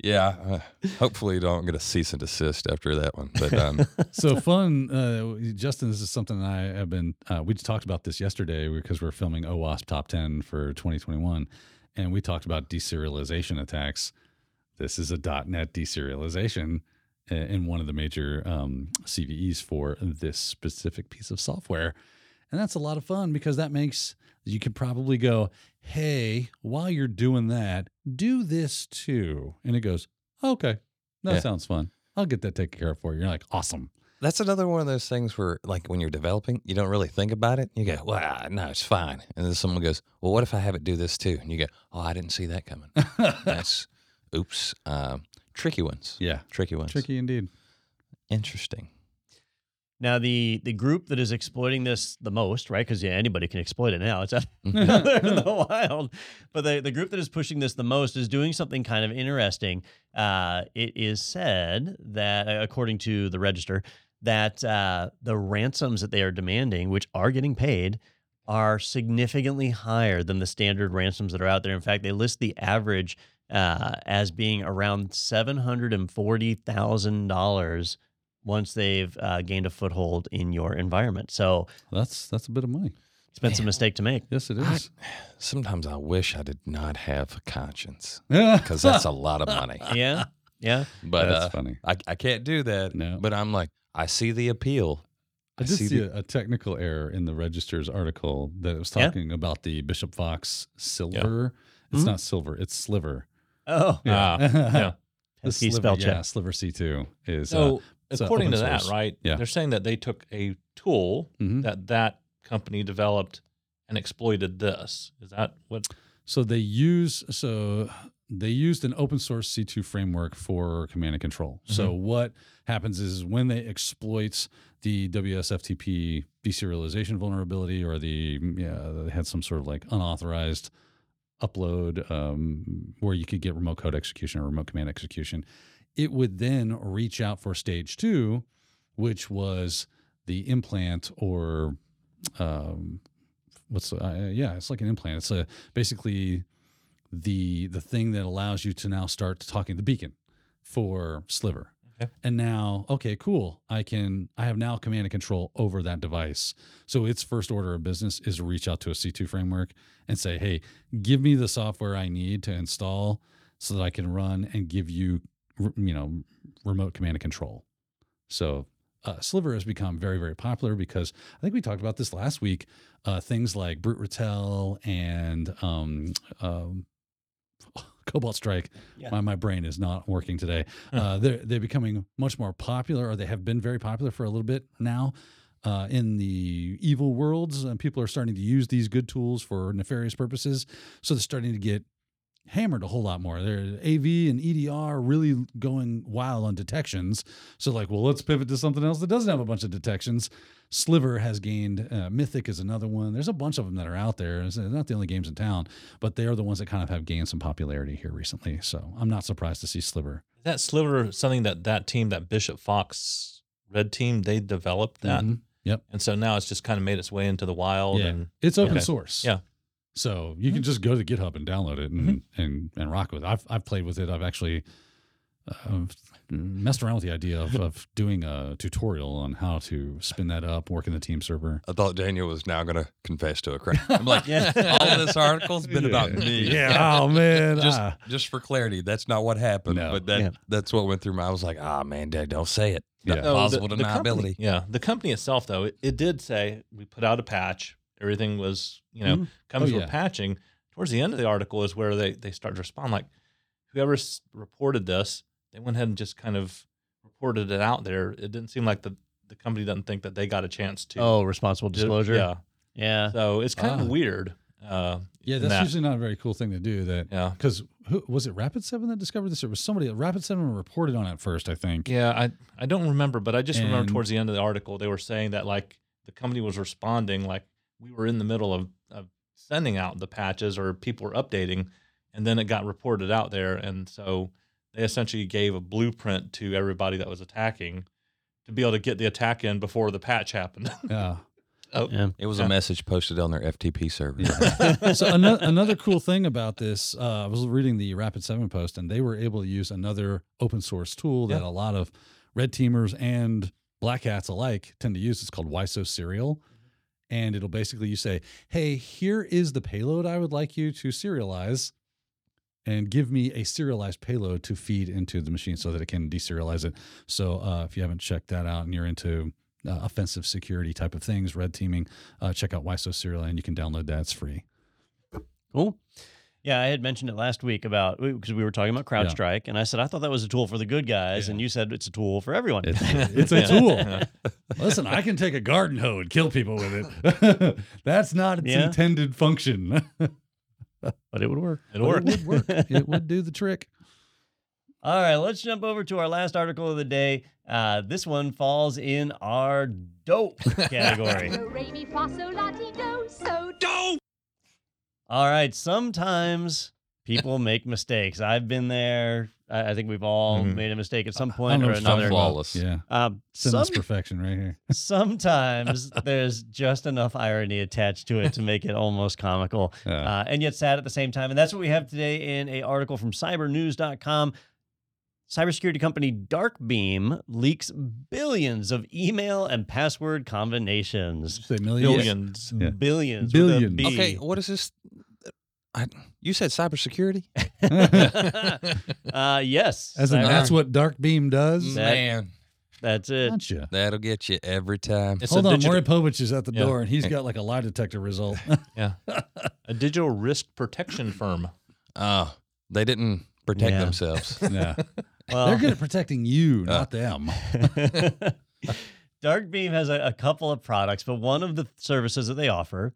yeah, uh, hopefully don't get a cease and desist after that one. But um, so fun, uh, Justin. This is something I have been. Uh, we just talked about this yesterday because we're filming OWASP Top Ten for 2021, and we talked about deserialization attacks. This is a .NET deserialization uh, in one of the major um, CVEs for this specific piece of software, and that's a lot of fun because that makes you could probably go, "Hey, while you're doing that, do this too," and it goes, "Okay, that Yeah. sounds fun. I'll get that taken care of for you." You're like, "Awesome." That's another one of those things where, like, when you're developing, you don't really think about it. You go, "Well, no, it's fine," and then someone goes, "Well, what if I have it do this too?" And you go, "Oh, I didn't see that coming." That's, oops, um, tricky ones. Yeah. Tricky ones. Tricky indeed. Interesting. Now the the group that is exploiting this the most, right? Because yeah, anybody can exploit it now. It's out there in the wild. But the the group that is pushing this the most is doing something kind of interesting. Uh, it is said that, uh, according to the register, that uh, the ransoms that they are demanding, which are getting paid, are significantly higher than the standard ransoms that are out there. In fact, they list the average uh, as being around seven hundred and forty thousand dollars once they've uh, gained a foothold in your environment. So That's that's a bit of money. It's been a mistake to make. Yes, it is. I- Sometimes I wish I did not have a conscience because that's a lot of money. Yeah, yeah. But that's uh, funny. I, I can't do that. No. But I'm like, I see the appeal. I did see, the- a, a technical error in the register's article that was Yeah? talking about the Bishop Fox silver. It's Mhm. not silver, it's sliver. Oh, Ah, yeah. The Pesky sliver, spell yeah, check. sliver C2 is uh, So, it's a according to open that, right? Yeah. They're saying that they took a tool mhm. that that company developed and exploited this. Is that what? So they use so they used an open source C2 framework for command and control. So Mm-hmm. what happens is when they exploit the WSFTP deserialization vulnerability or the yeah they had some sort of like unauthorized upload um, where you could get remote code execution or remote command execution. It would then reach out for stage two, which was the implant or um, what's uh, yeah, it's like an implant. It's a basically the the thing that allows you to now start talking the beacon for Sliver. Okay. And now, okay, cool. I can I have now command and control over that device. So its first order of business is reach out to a C2 framework and say, "Hey, give me the software I need to install so that I can run and give you you know, remote command and control." So, uh, Sliver has become very, very popular because I think we talked about this last week. Uh, things like Brute Ratel and um, um, Cobalt Strike. Yeah. My, my brain is not working today. Uh, they're they're becoming much more popular, or they have been very popular for a little bit now. Uh, in the evil worlds, and people are starting to use these good tools for nefarious purposes. So they're starting to get hammered a whole lot more. Their AV and EDR really going wild on detections. So like, well, let's pivot to something else that doesn't have a bunch of detections. Sliver has gained. Uh, Mythic is another one. There's a bunch of them that are out there. It's not the only games in town, but they are the ones that kind of have gained some popularity here recently. So I'm not surprised to see Sliver. Is that sliver something that that team, that Bishop Fox red team, they developed that, Mhm. Yep. and so now it's just kind of made its way into the wild. Yeah. And It's open Okay. source. Yeah. So you can just go to GitHub and download it and Mm-hmm. and, and rock with it. I've I've played with it. I've actually uh, messed around with the idea of, of doing a tutorial on how to spin that up, work in the team server. I thought Daniel was now going to confess to a crime. I'm like, Yeah. all of this article's been about me. Yeah. Oh man. Just, Ah. just for clarity, that's not what happened. No. But that, Yeah. that's what went through my. I was like, ah, man, Dad, don't say it. Yeah. Not No, the- plausible the deniability. company- yeah, the company itself, though, it, it did say we put out a patch. Everything was, you know, Mhm. comes Oh, with yeah. patching. Towards the end of the article is where they they start to respond. Like, whoever s- reported this, they went ahead and just kind of reported it out there. It didn't seem like the the company doesn't think that they got a chance to. Oh, responsible disclosure. Yeah. Yeah. So it's kind Ah. of weird. Uh, yeah, that's that. usually not a very cool thing to do. That yeah. because who was it? Rapid Seven that discovered this, or was somebody? Rapid Seven reported on it first, I think. Yeah, I I don't remember, but I just remember towards the end of the article they were saying that like the company was responding like we were in the middle of, of sending out the patches or people were updating, and then it got reported out there, and so they essentially gave a blueprint to everybody that was attacking to be able to get the attack in before the patch happened. Yeah. oh, Yeah. It was Yeah. a message posted on their FTP server. so another, another cool thing about this, uh, I was reading the Rapid Seven post, and they were able to use another open source tool that a lot of red teamers and black hats alike tend to use. It's called ysoserial, and it'll basically you say, "Hey, here is the payload I would like you to serialize." And give me a serialized payload to feed into the machine so that it can deserialize it. So, uh, if you haven't checked that out and you're into uh, offensive security type of things, red teaming, uh, check out ysoserial and you can download that. It's free. Cool. Yeah, I had mentioned it last week about because we were talking about Yeah. CrowdStrike, and I said I thought that was a tool for the good guys, Yeah. and you said it's a tool for everyone. It's, it's a tool. Listen, I can take a garden hoe and kill people with it. That's not its Yeah. intended function. but it would work. It'll work. It would work. it would do the trick. All right, let's jump over to our last article of the day. Uh, this one falls in our dope category. Do, re, mi, fa, sol, la, ti, do, so, do. All right, sometimes people make mistakes. I've been there. I, I think we've all Mhm. made a mistake at some I point or another. talking. Flawless. Yeah. Um, Sinless some- perfection right here. sometimes there's just enough irony attached to it to make it almost comical Yeah. uh, and yet sad at the same time. And that's what we have today in a article from cybernews.com. Cybersecurity company Darkbeam leaks billions of email and password combinations. Say millions. Billions. Yeah. Billions. with a Billions. Okay, what is this? I, you said cybersecurity? uh, yes. As in, Cyber- that's what Darkbeam does. That- Man, that's it. Gotcha. that'll get you every time. It's Hold on, digital, Maury Povich is at the Yeah. door, and he's got like a lie detector result. yeah, a digital risk protection firm. Oh, they didn't protect Yeah. themselves. yeah, Well, they're good at protecting you, not them. Darkbeam has a, a couple of products, but one of the services that they offer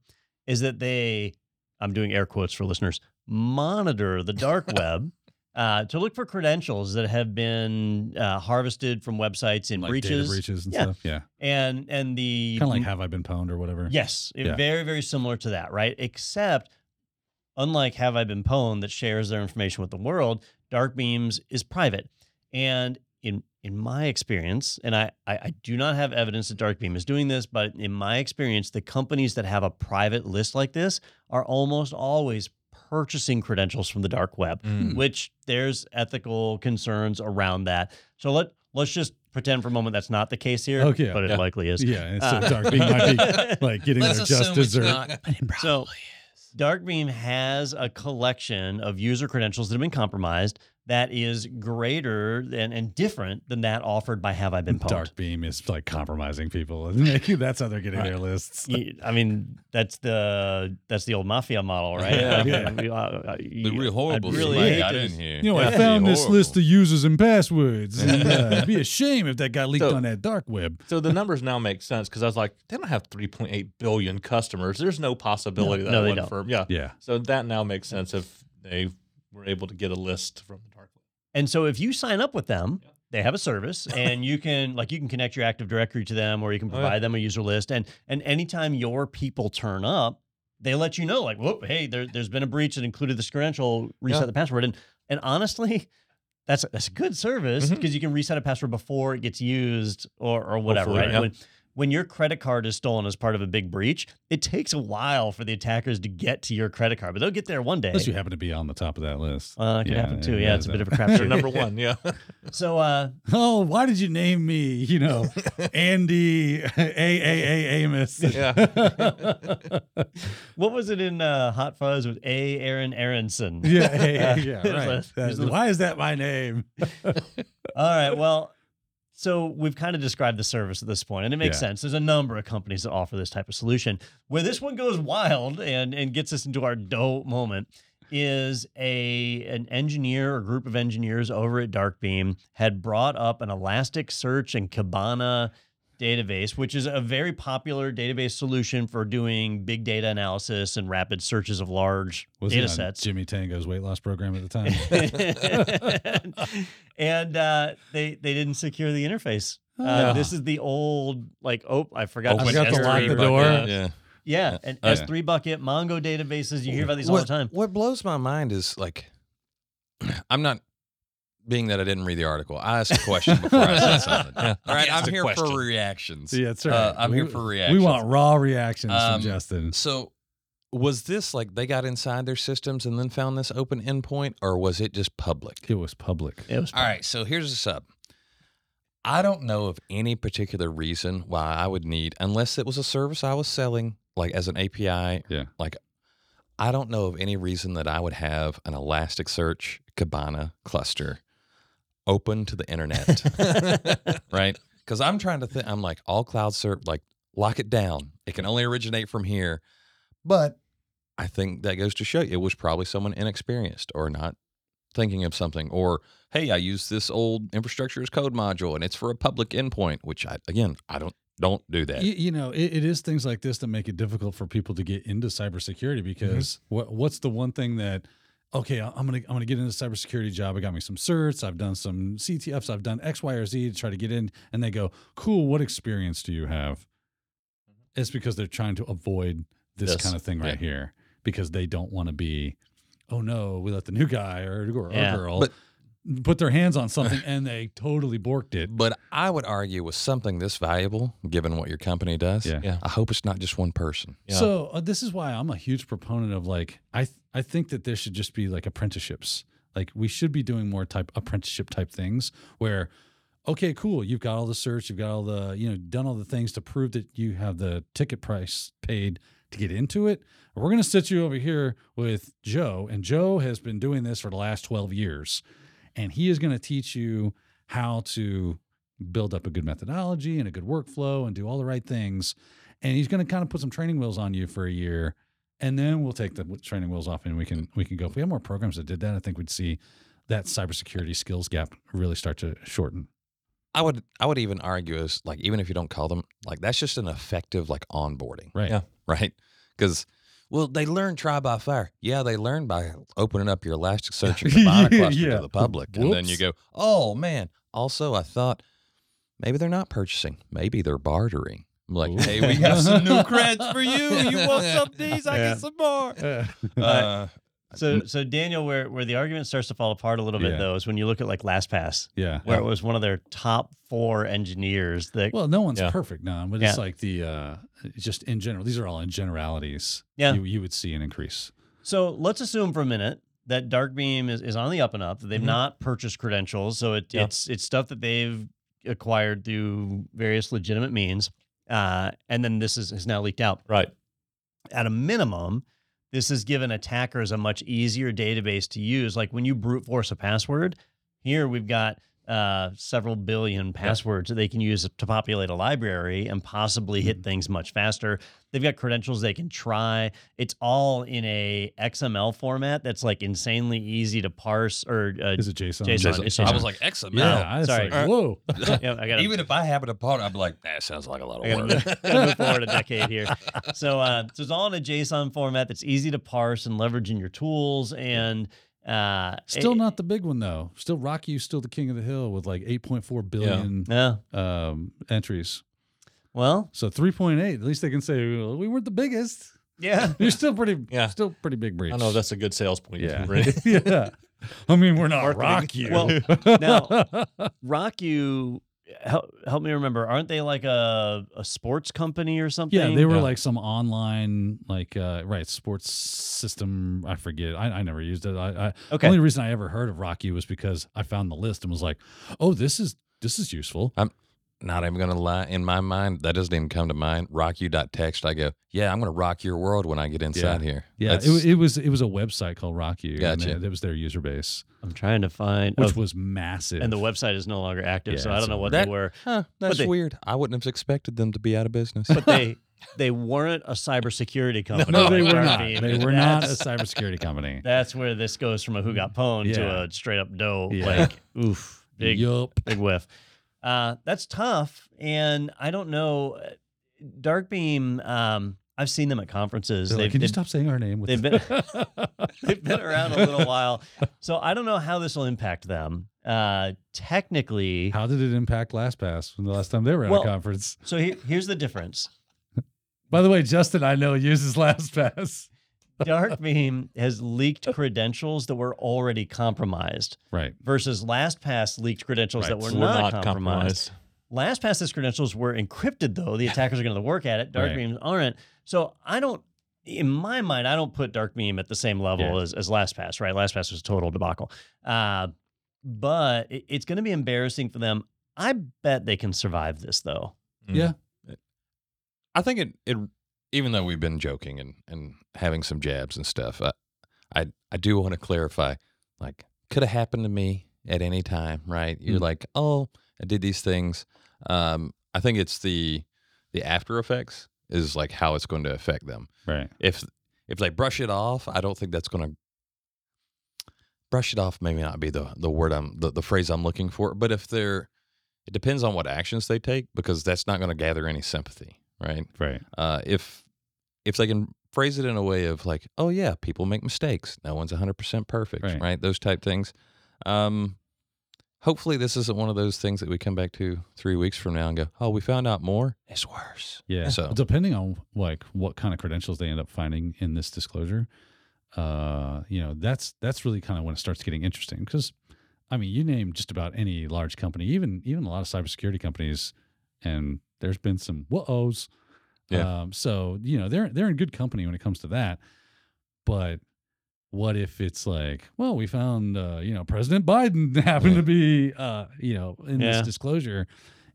is that they, I'm doing air quotes for listeners, monitor the dark web uh, to look for credentials that have been uh, harvested from websites in like data breaches, breaches and Yeah. stuff. Yeah, and and the kind of like have I been pwned or whatever. yes, Yeah. very very similar to that, right? Except unlike Have I Been Pwned that shares their information with the world, Darkbeams is private. And in in my experience, and I, I, I do not have evidence that Darkbeam is doing this, but in my experience, the companies that have a private list like this are almost always purchasing credentials from the dark web, Mm. which there's ethical concerns around that. So let let's just pretend for a moment that's not the case here. Okay, but it yeah. likely is. Yeah, and Uh, so Darkbeam might be like getting Let's their just assume it's dessert. not. but So- is. Darkbeam has a collection of user credentials that have been compromised that is greater than and different than that offered by Have I Been Pwned. Darkbeam is like compromising people. That's how they're getting their lists. I mean, that's the that's the old mafia model, right? Yeah. Yeah. I mean, uh, uh, The real horrible I'd really I hate got to in here. You know, I found this Horrible. list of users and passwords. And, uh, it'd be a shame if that got leaked So- on that dark web. So the numbers now make sense because I was like, they don't have 3.8 billion customers. There's no possibility No, that no, they one don't. firm. Yeah. Yeah. So that now makes sense if they were able to get a list from the dark web. And so if you sign up with them, Yeah. they have a service and you can like you can connect your Active Directory to them or you can Oh, yeah. provide them a user list and and anytime your people turn up, they let you know like, whoop, hey, there, there's been a breach that included this credential, reset Yeah. the password. And and honestly, that's that's a good service mm-hmm. because you can reset a password before it gets used or or whatever, Hopefully, right? When when your credit card is stolen as part of a big breach, it takes a while for the attackers to get to your credit card, but they'll get there one day. Unless you happen to be on the top of that list. uh, it could Yeah, happen too. yeah, Yeah, it's a bit of a They're crapshoot. number one. Yeah. So, uh, Oh, why did you name me? You know, Andy A A A Amos. Yeah. what was it in uh, Hot Fuzz with A. Aaron Aaronson? Yeah, yeah, yeah, Uh, yeah, right. a- That- a- why is that my name? All right. Well, so we've kind of described the service at this point, and it makes Yeah. sense. There's a number of companies that offer this type of solution. Where this one goes wild and and gets us into our dope moment is a an engineer or group of engineers over at Darkbeam had brought up an Elasticsearch and Kibana database, which is a very popular database solution for doing big data analysis and rapid searches of large Was data sets. Jimmy Tango's weight loss program at the time? and uh, they they didn't secure the interface. Uh, Ah. This is the old like oh I forgot, Open I forgot to lock the bucket. door. Yeah. Yeah, an Uh, S3 bucket, Mongo databases. You hear about these all the time. What blows my mind is like, I'm not being that I didn't read the article. I asked a question before I said something. Yeah. All right, I'm a here question. for reactions. Yeah, that's right. Uh, I'm here for reactions. We want raw reactions Um, from Justin. So, was this like they got inside their systems and then found this open endpoint, or was it just public? It was public. It was Public. All right, so here's the sub. I don't know of any particular reason why I would need, unless it was a service I was selling, like as an API. Yeah. Like, I don't know of any reason that I would have an Elasticsearch Kibana cluster open to the internet, right? Because I'm trying to think, I'm like, all cloud serve, like, lock it down. It can only originate from here. But I think that goes to show you it was probably someone inexperienced or not thinking of something or hey i use this old infrastructure as code module and it's for a public endpoint which i again i don't don't do that You, you know, it, it is things like this that make it difficult for people to get into cybersecurity mm-hmm. because what what's the one thing that okay, I'm gonna I'm gonna get into a cybersecurity job. I got me some certs. I've done some CTFs. I've done X, Y, or Z to try to get in. And they go, cool. What experience do you have? Mm-hmm. It's because they're trying to avoid this This, kind of thing right yeah. here because they don't want to be, oh no, we let the new guy or, or Yeah, girl but- put their hands on something and they totally borked it. but i would argue with something this valuable given what your company does Yeah. Yeah. i hope it's not just one person Yeah. So uh, this is why I'm a huge proponent of like I th- I think that there should just be like apprenticeships. Like we should be doing more type apprenticeship type things where okay, cool, you've got all the search, you've got all the, you know, done all the things to prove that you have the ticket price paid to get into it. We're going to sit you over here with Joe and Joe has been doing this for the last 12 years and he is going to teach you how to build up a good methodology and a good workflow and do all the right things. And he's going to kind of put some training wheels on you for a year and then we'll take the training wheels off and we can we can go. If we have more programs that did that i think we'd see that cybersecurity skills gap really start to shorten. I would i would even argue as like even if you don't call them like that's just an effective like onboarding. Right. Yeah. right? Because well, they learn try by fire. Yeah, they learn by opening up your Elasticsearch and Kibana cluster Yeah. to the public, and then you go, "Oh man!" Also, I thought maybe they're not purchasing. Maybe they're bartering. I'm like, Ooh. "Hey, we got some new creds for you. You want some of these? I Yeah. get some more." Uh, So, so Daniel, where where the argument starts to fall apart a little bit Yeah. though is when you look at like LastPass, Yeah. where it was one of their top four engineers that Well, no one's Yeah. perfect now, but Yeah. it's like the uh just in general. These are all in generalities. Yeah. you, you would see an increase. So let's assume for a minute that Darkbeam is, is on the up and up. That they've Mhm. not purchased credentials, so it, Yeah. it's it's stuff that they've acquired through various legitimate means, uh, and then this is, is now leaked out. Right. At a minimum, this has given attackers a much easier database to use. Like when you brute force a password, here we've got uh, several billion passwords that they can use to populate a library and possibly hit things much faster. They've got credentials they can try. It's all in a XML format that's like insanely easy to parse or uh, Is it JSON? JSON. It's I was like XML. Yeah, I was sorry. like, whoa. yeah, I gotta, Even if I happen to part, I'd be like, that sounds like a lot I of gotta work. move, gotta move forward a decade here. So, uh, so it's all in a JSON format that's easy to parse and leverage in your tools. And uh, Still it- not the big one though. Still RockYou is still the king of the hill with like 8.4 billion Yeah. um, entries. Well, So 3.8. At least they can say well, we weren't the biggest. yeah. You're still pretty. Yeah. Still pretty big breach. I know that's a good sales point. Yeah. Right? yeah. I mean, we're not Marketing. rock you. Well, now- Rock you. Help, help me remember. Aren't they like a, a sports company or something? Yeah, they were Yeah. like some online, like uh, right sports system. I forget. I, I never used it. I, I Okay. only reason I ever heard of RockYou was because I found the list and was like, oh, this is this is useful. Not even gonna lie. In my mind, that doesn't even come to mind. Rock you dot text. I go, yeah, I'm gonna rock your world when I get inside here. Yeah, it, That's- it was it was a website called Rock You. Gotcha. That, that was their user base, I'm trying to find. which oh, was massive. and the website is no longer active, so I don't know what that- they were. huh, that's they- weird. I wouldn't have expected them to be out of business. But they they weren't a cybersecurity company. no, they were not. Darkbeam. They were not a cybersecurity company. That's where this goes from a who got pwned to a straight up dough. Yeah. Like, oof, big, Yup. big whiff. Uh, that's tough. And I don't know. uh, Darkbeam, um, I've seen them at conferences. Like, Can you stop saying our name? With they've this?" they've been around a little while. So I don't know how this will impact them. Uh, technically, How did it impact LastPass from the last time they were at Well- a conference? so here, here's the difference. By the way, Justin, I know uses LastPass. Darkbeam has leaked credentials that were already compromised Right. versus LastPass leaked credentials Right, that were So not, we're compromised. LastPass's credentials were encrypted, though. The attackers are going to work at it. Right. Darkbeams aren't. So I don't, in my mind, I don't put Darkbeam at the same level Yeah. as, as LastPass, right? LastPass was a total debacle. Uh, but it- it's going to be embarrassing for them. I bet they can survive this, though. Mm. Yeah. I think it, it even though we've been joking and, and having some jabs and stuff, I, I I do want to clarify, like, could have happened to me at any time, right? You're Mm. like, oh, I did these things. Um, I think it's the the after effects is like how it's going to affect them. Right. If if they brush it off, I don't think that's going to brush it off. Maybe not be the the word I'm the, the phrase I'm looking for. But if they're, it depends on what actions they take because that's not going to gather any sympathy, right? Right. uh, if if they can phrase it in a way of like, oh yeah, people make mistakes. No one's 100% perfect, Right. right? Those type things. Um, hopefully, this isn't one of those things that we come back to three weeks from now and go, oh, we found out more. It's worse. Yeah. So- depending on like what kind of credentials they end up finding in this disclosure, uh, you know, that's that's really kind of when it starts getting interesting because, I mean, you name just about any large company, even even a lot of cybersecurity companies, and there's been some whoa-ohs. Yeah. Um, so you know they're they're in good company when it comes to that, but. What if it's like, well, we found, uh, you know, President Biden happened to be, uh, you know, in Yeah. this disclosure,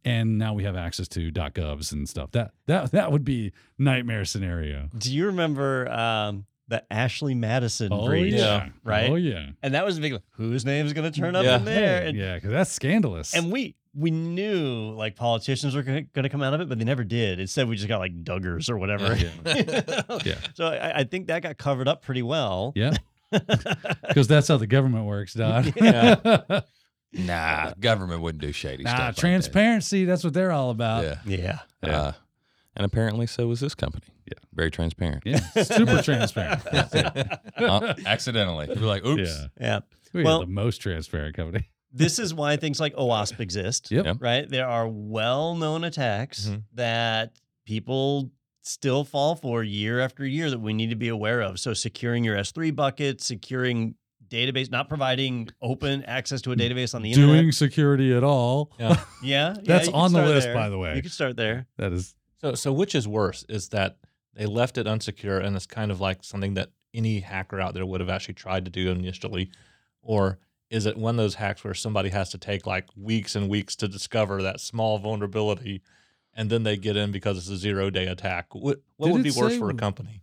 and now we have access to .govs and stuff. That that that would be nightmare scenario. Do you remember um, the Ashley Madison breach? yeah, right? Oh yeah, And that was a big, whose name's going to turn up Yeah. in there? And, yeah, because that's scandalous. and we we knew like politicians were going to come out of it, but they never did. Instead, we just got like Duggars or whatever. Yeah. Yeah. So I, I think that got covered up pretty well. yeah, because that's how the government works, Don. Yeah. Nah, government wouldn't do shady nah, stuff. like that. transparency. That's what they're all about. Yeah. Yeah. Yeah. Uh, and apparently, so was this company. Yeah. Very transparent. Yeah, super transparent. Uh, accidentally. You're like, oops. Yeah, Yeah. we Well- are the most transparent company. This is why things like OWASP exist. Yep. Yep. Right? There are well known attacks Mhm. that people still fall for year after year that we need to be aware of. So securing your S3 bucket, securing database, not providing open access to a database on the Doing internet. Doing security at all. Yeah. Yeah, yeah, That's you on the list, there. by the way. You can start there. That is So, so which is worse? Is that they left it unsecure and it's kind of like something that any hacker out there would have actually tried to do initially, or is it one of those hacks where somebody has to take like weeks and weeks to discover that small vulnerability, and then they get in because it's a zero day attack? What what would be it worse say- for a company?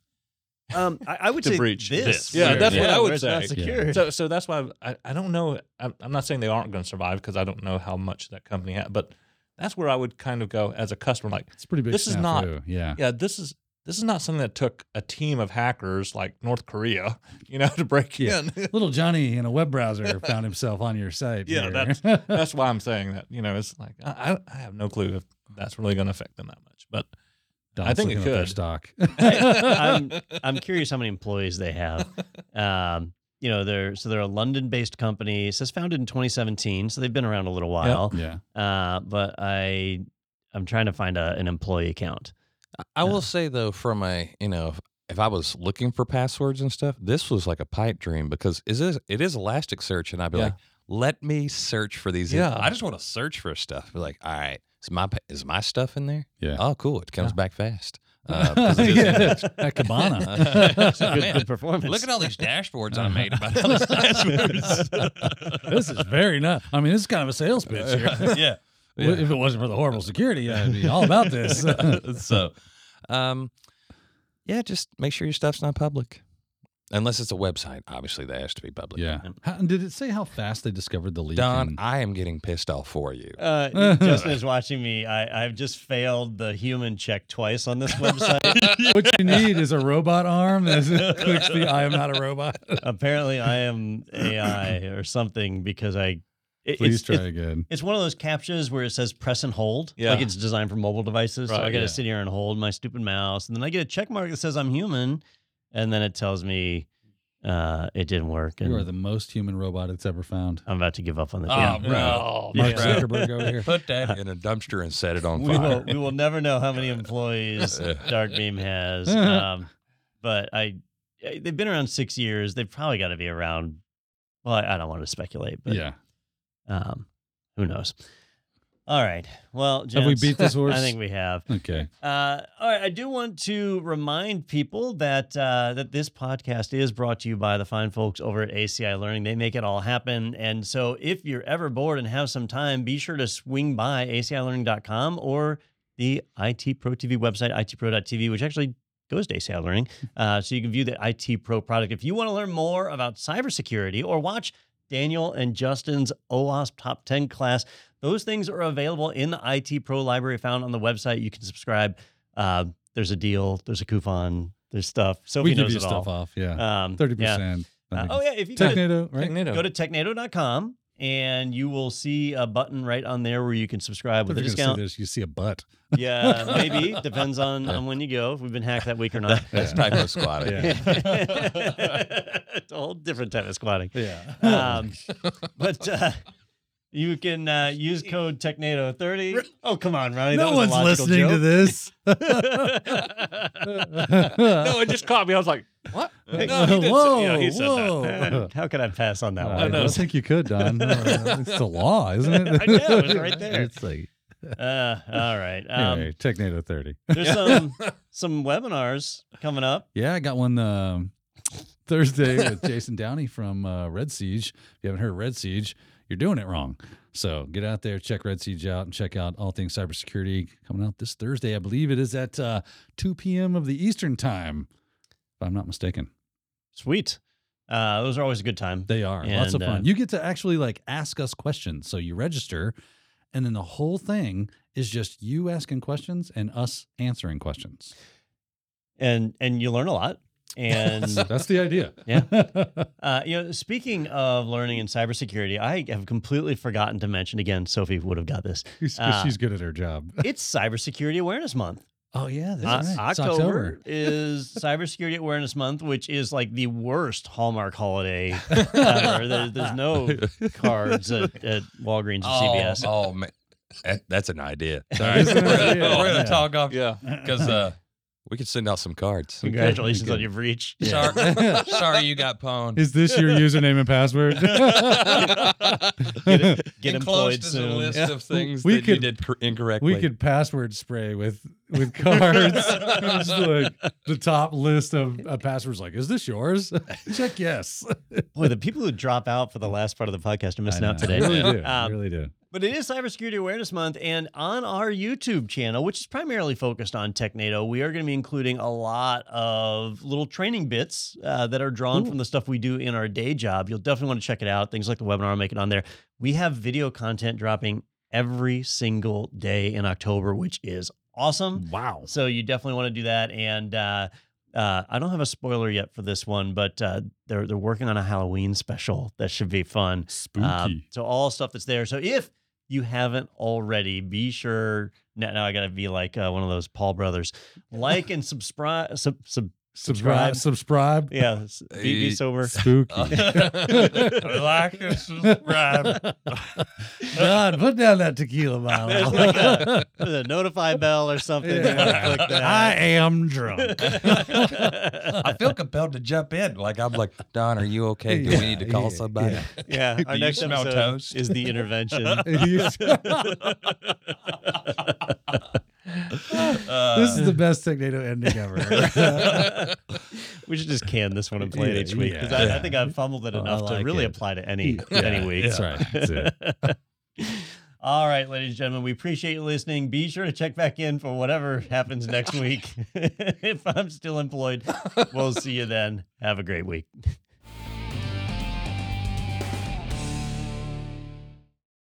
Um, I, I would To say breach this. this. Yeah, that's what I would where say. secure. So, so that's why I, I don't know. I'm, I'm not saying they aren't going to survive because I don't know how much that company had, but that's where I would kind of go as a customer, like, it's pretty big. This is not- snafu, Yeah. yeah, this is this is not something that took a team of hackers like North Korea, you know, to break Yeah. in. Little Johnny in a web browser found himself on your site. Yeah, here. that's- that's why I'm saying that. You know, it's like I, I have no clue if that's really going to affect them that much, but Don's I think it looking could. stock. I'm I'm curious how many employees they have. Um, you know, they're so they're a London-based company. It says founded in 2017, so they've been around a little while. yeah. Uh, but I I'm trying to find a, an employee account. I- will say though, from a you know, if, if I was looking for passwords and stuff, this was like a pipe dream because is this it is Elasticsearch, and I'd be Yeah. like, let me search for these. Yeah. I just want to search for stuff. Be like, all right, is my is my stuff in there? Yeah. Oh, cool. It comes back fast. Uh, 'cause it is yeah. At Kibana. A good, Man, good performance. Look at all these dashboards I made about all these this is very nice. I mean, this is kind of a sales pitch here. yeah. If it wasn't for the horrible security, I'd be all about this. so, um, yeah, just make sure your stuff's not public, unless it's a website. Obviously, that has to be public. yeah. How, did it say how fast they discovered the leak? Don, and- I am getting pissed off for you. Uh, Justin is watching me. I, I've just failed the human check twice on this website. what you need is a robot arm that clicks the "I am not a robot." Apparently, I am AI or something because I. It, Please it's, try it's, again. it's one of those captchas where it says press and hold. Yeah. Like it's designed for mobile devices. so I got to yeah. sit here and hold my stupid mouse. And then I get a check mark that says I'm human. And then it tells me uh, it didn't work. And You are the most human robot it's ever found. I'm about to give up on this. Oh, Yeah. bro. Oh, Mark Yeah. Zuckerberg over here. Put that in a dumpster and set it on we will fire. we will never know how many employees Darkbeam has. Um, but I they've been around six years. They've probably got to be around. Well, I, I don't want to speculate, but yeah. Um, who knows? All right. Well, Have we beat this horse? I think we have. Okay. Uh, all right, I do want to remind people that uh, that this podcast is brought to you by the fine folks over at ACI Learning. They make it all happen. And so, if you're ever bored and have some time, be sure to swing by acilearning.com or the IT Pro TV website, itpro.tv, which actually goes to ACI Learning. Uh, so you can view the IT Pro product. If you want to learn more about cybersecurity or watch Daniel and Justin's OWASP Top 10 class, those things are available in the IT Pro library found on the website. You can subscribe. Uh, there's a deal, there's a coupon, there's stuff. Sophie we give you it stuff all. off. Yeah. Um, Thirty yeah. percent. Uh, oh, yeah. If you go to, Technado, right? Technado. go to technado.com and you will see a button right on there where you can subscribe with a If you're gonna discount. this, you see a butt. Yeah, maybe. Depends on, on when you go, if we've been hacked that week or not. That's typo squatting. it's a whole different type of squatting. Yeah. Um, but uh, you can uh, use code Technado30. Oh, come on, Ronnie. that no was one's a logical listening to this. no, it just caught me. I was like, what? No, he did say- whoa, yeah, he said that. whoa. Man, How could I pass on that I one? I don't think you could, Don. it's the law, isn't it? I know, it's right there. It's like Uh, all right. Um, anyway, Technado 30. There's some some webinars coming up. Yeah, I got one um, Thursday with Jason Downey from uh, Red Siege. If you haven't heard of Red Siege, you're doing it wrong. So get out there, check Red Siege out, and check out all things cybersecurity coming out this Thursday. I believe it is at uh, 2 p.m. of the Eastern time, if I'm not mistaken. Sweet. Uh, those are always a good time. They are lots of And, uh, fun. you get to actually like ask us questions. So you register, and then the whole thing is just you asking questions and us answering questions. and and you learn a lot. And That's the idea. Yeah. uh, you know, speaking of learning in cybersecurity, I have completely forgotten to mention again. Sophie would have got this. She's, Uh, she's good at her job. It's Cybersecurity Awareness Month. Oh yeah, that's Uh, right. It's October is Cybersecurity Awareness Month, which is like the worst Hallmark holiday ever. There, there's no cards at, at Walgreens or CVS. Oh, man. That's an idea. That is an we're idea. gonna, we're gonna Yeah. talk off Yeah. because uh, We could send out some cards. Congratulations Okay. on your breach. Sorry, sorry you got pwned. Is this your username and password? Get, get employed Enclosed as a soon. list of things We that you could- did cor- incorrectly. we could password spray with with cards. Just like the top list of uh, passwords. Like, is this yours? Check yes. Boy, the people who drop out for the last part of the podcast are missing I out know, today. I really do. I Um, really do. But it is Cybersecurity Awareness Month, and on our YouTube channel, which is primarily focused on TechNado, we are going to be including a lot of little training bits uh, that are drawn from the stuff we do in our day job. You'll definitely want to check it out. Things like the webinar I'm making on there. We have video content dropping every single day in October, which is awesome. Wow. So you definitely want to do that. And uh, uh, I don't have a spoiler yet for this one, but uh, they're they're working on a Halloween special that should be fun. Spooky. Um, so all stuff that's there. So if you haven't already, be sure. Now, now I got to be like uh, one of those Paul brothers. Like and subscribe. Sub, sub, subscribe. Subscribe. yeah, s- be, be Uh, sober. Spooky. like and subscribe. God, put down that tequila There's bottle. like a, there's a notify bell or something. You wanna click that. I am drunk. I feel compelled to jump in. Like I'm like, Don, are you okay? Do we need to call Yeah, somebody? yeah. yeah, our Do next smell episode toast? is the intervention. Uh, this is the best Technado ending ever. we should just can this one and play it each week because yeah. I, I think I've fumbled it Oh, I enough to really it. apply to any Yeah, any week. That's right. That's. All right, ladies and gentlemen, we appreciate you listening. Be sure to check back in for whatever happens next week. if I'm still employed, we'll see you then. Have a great week.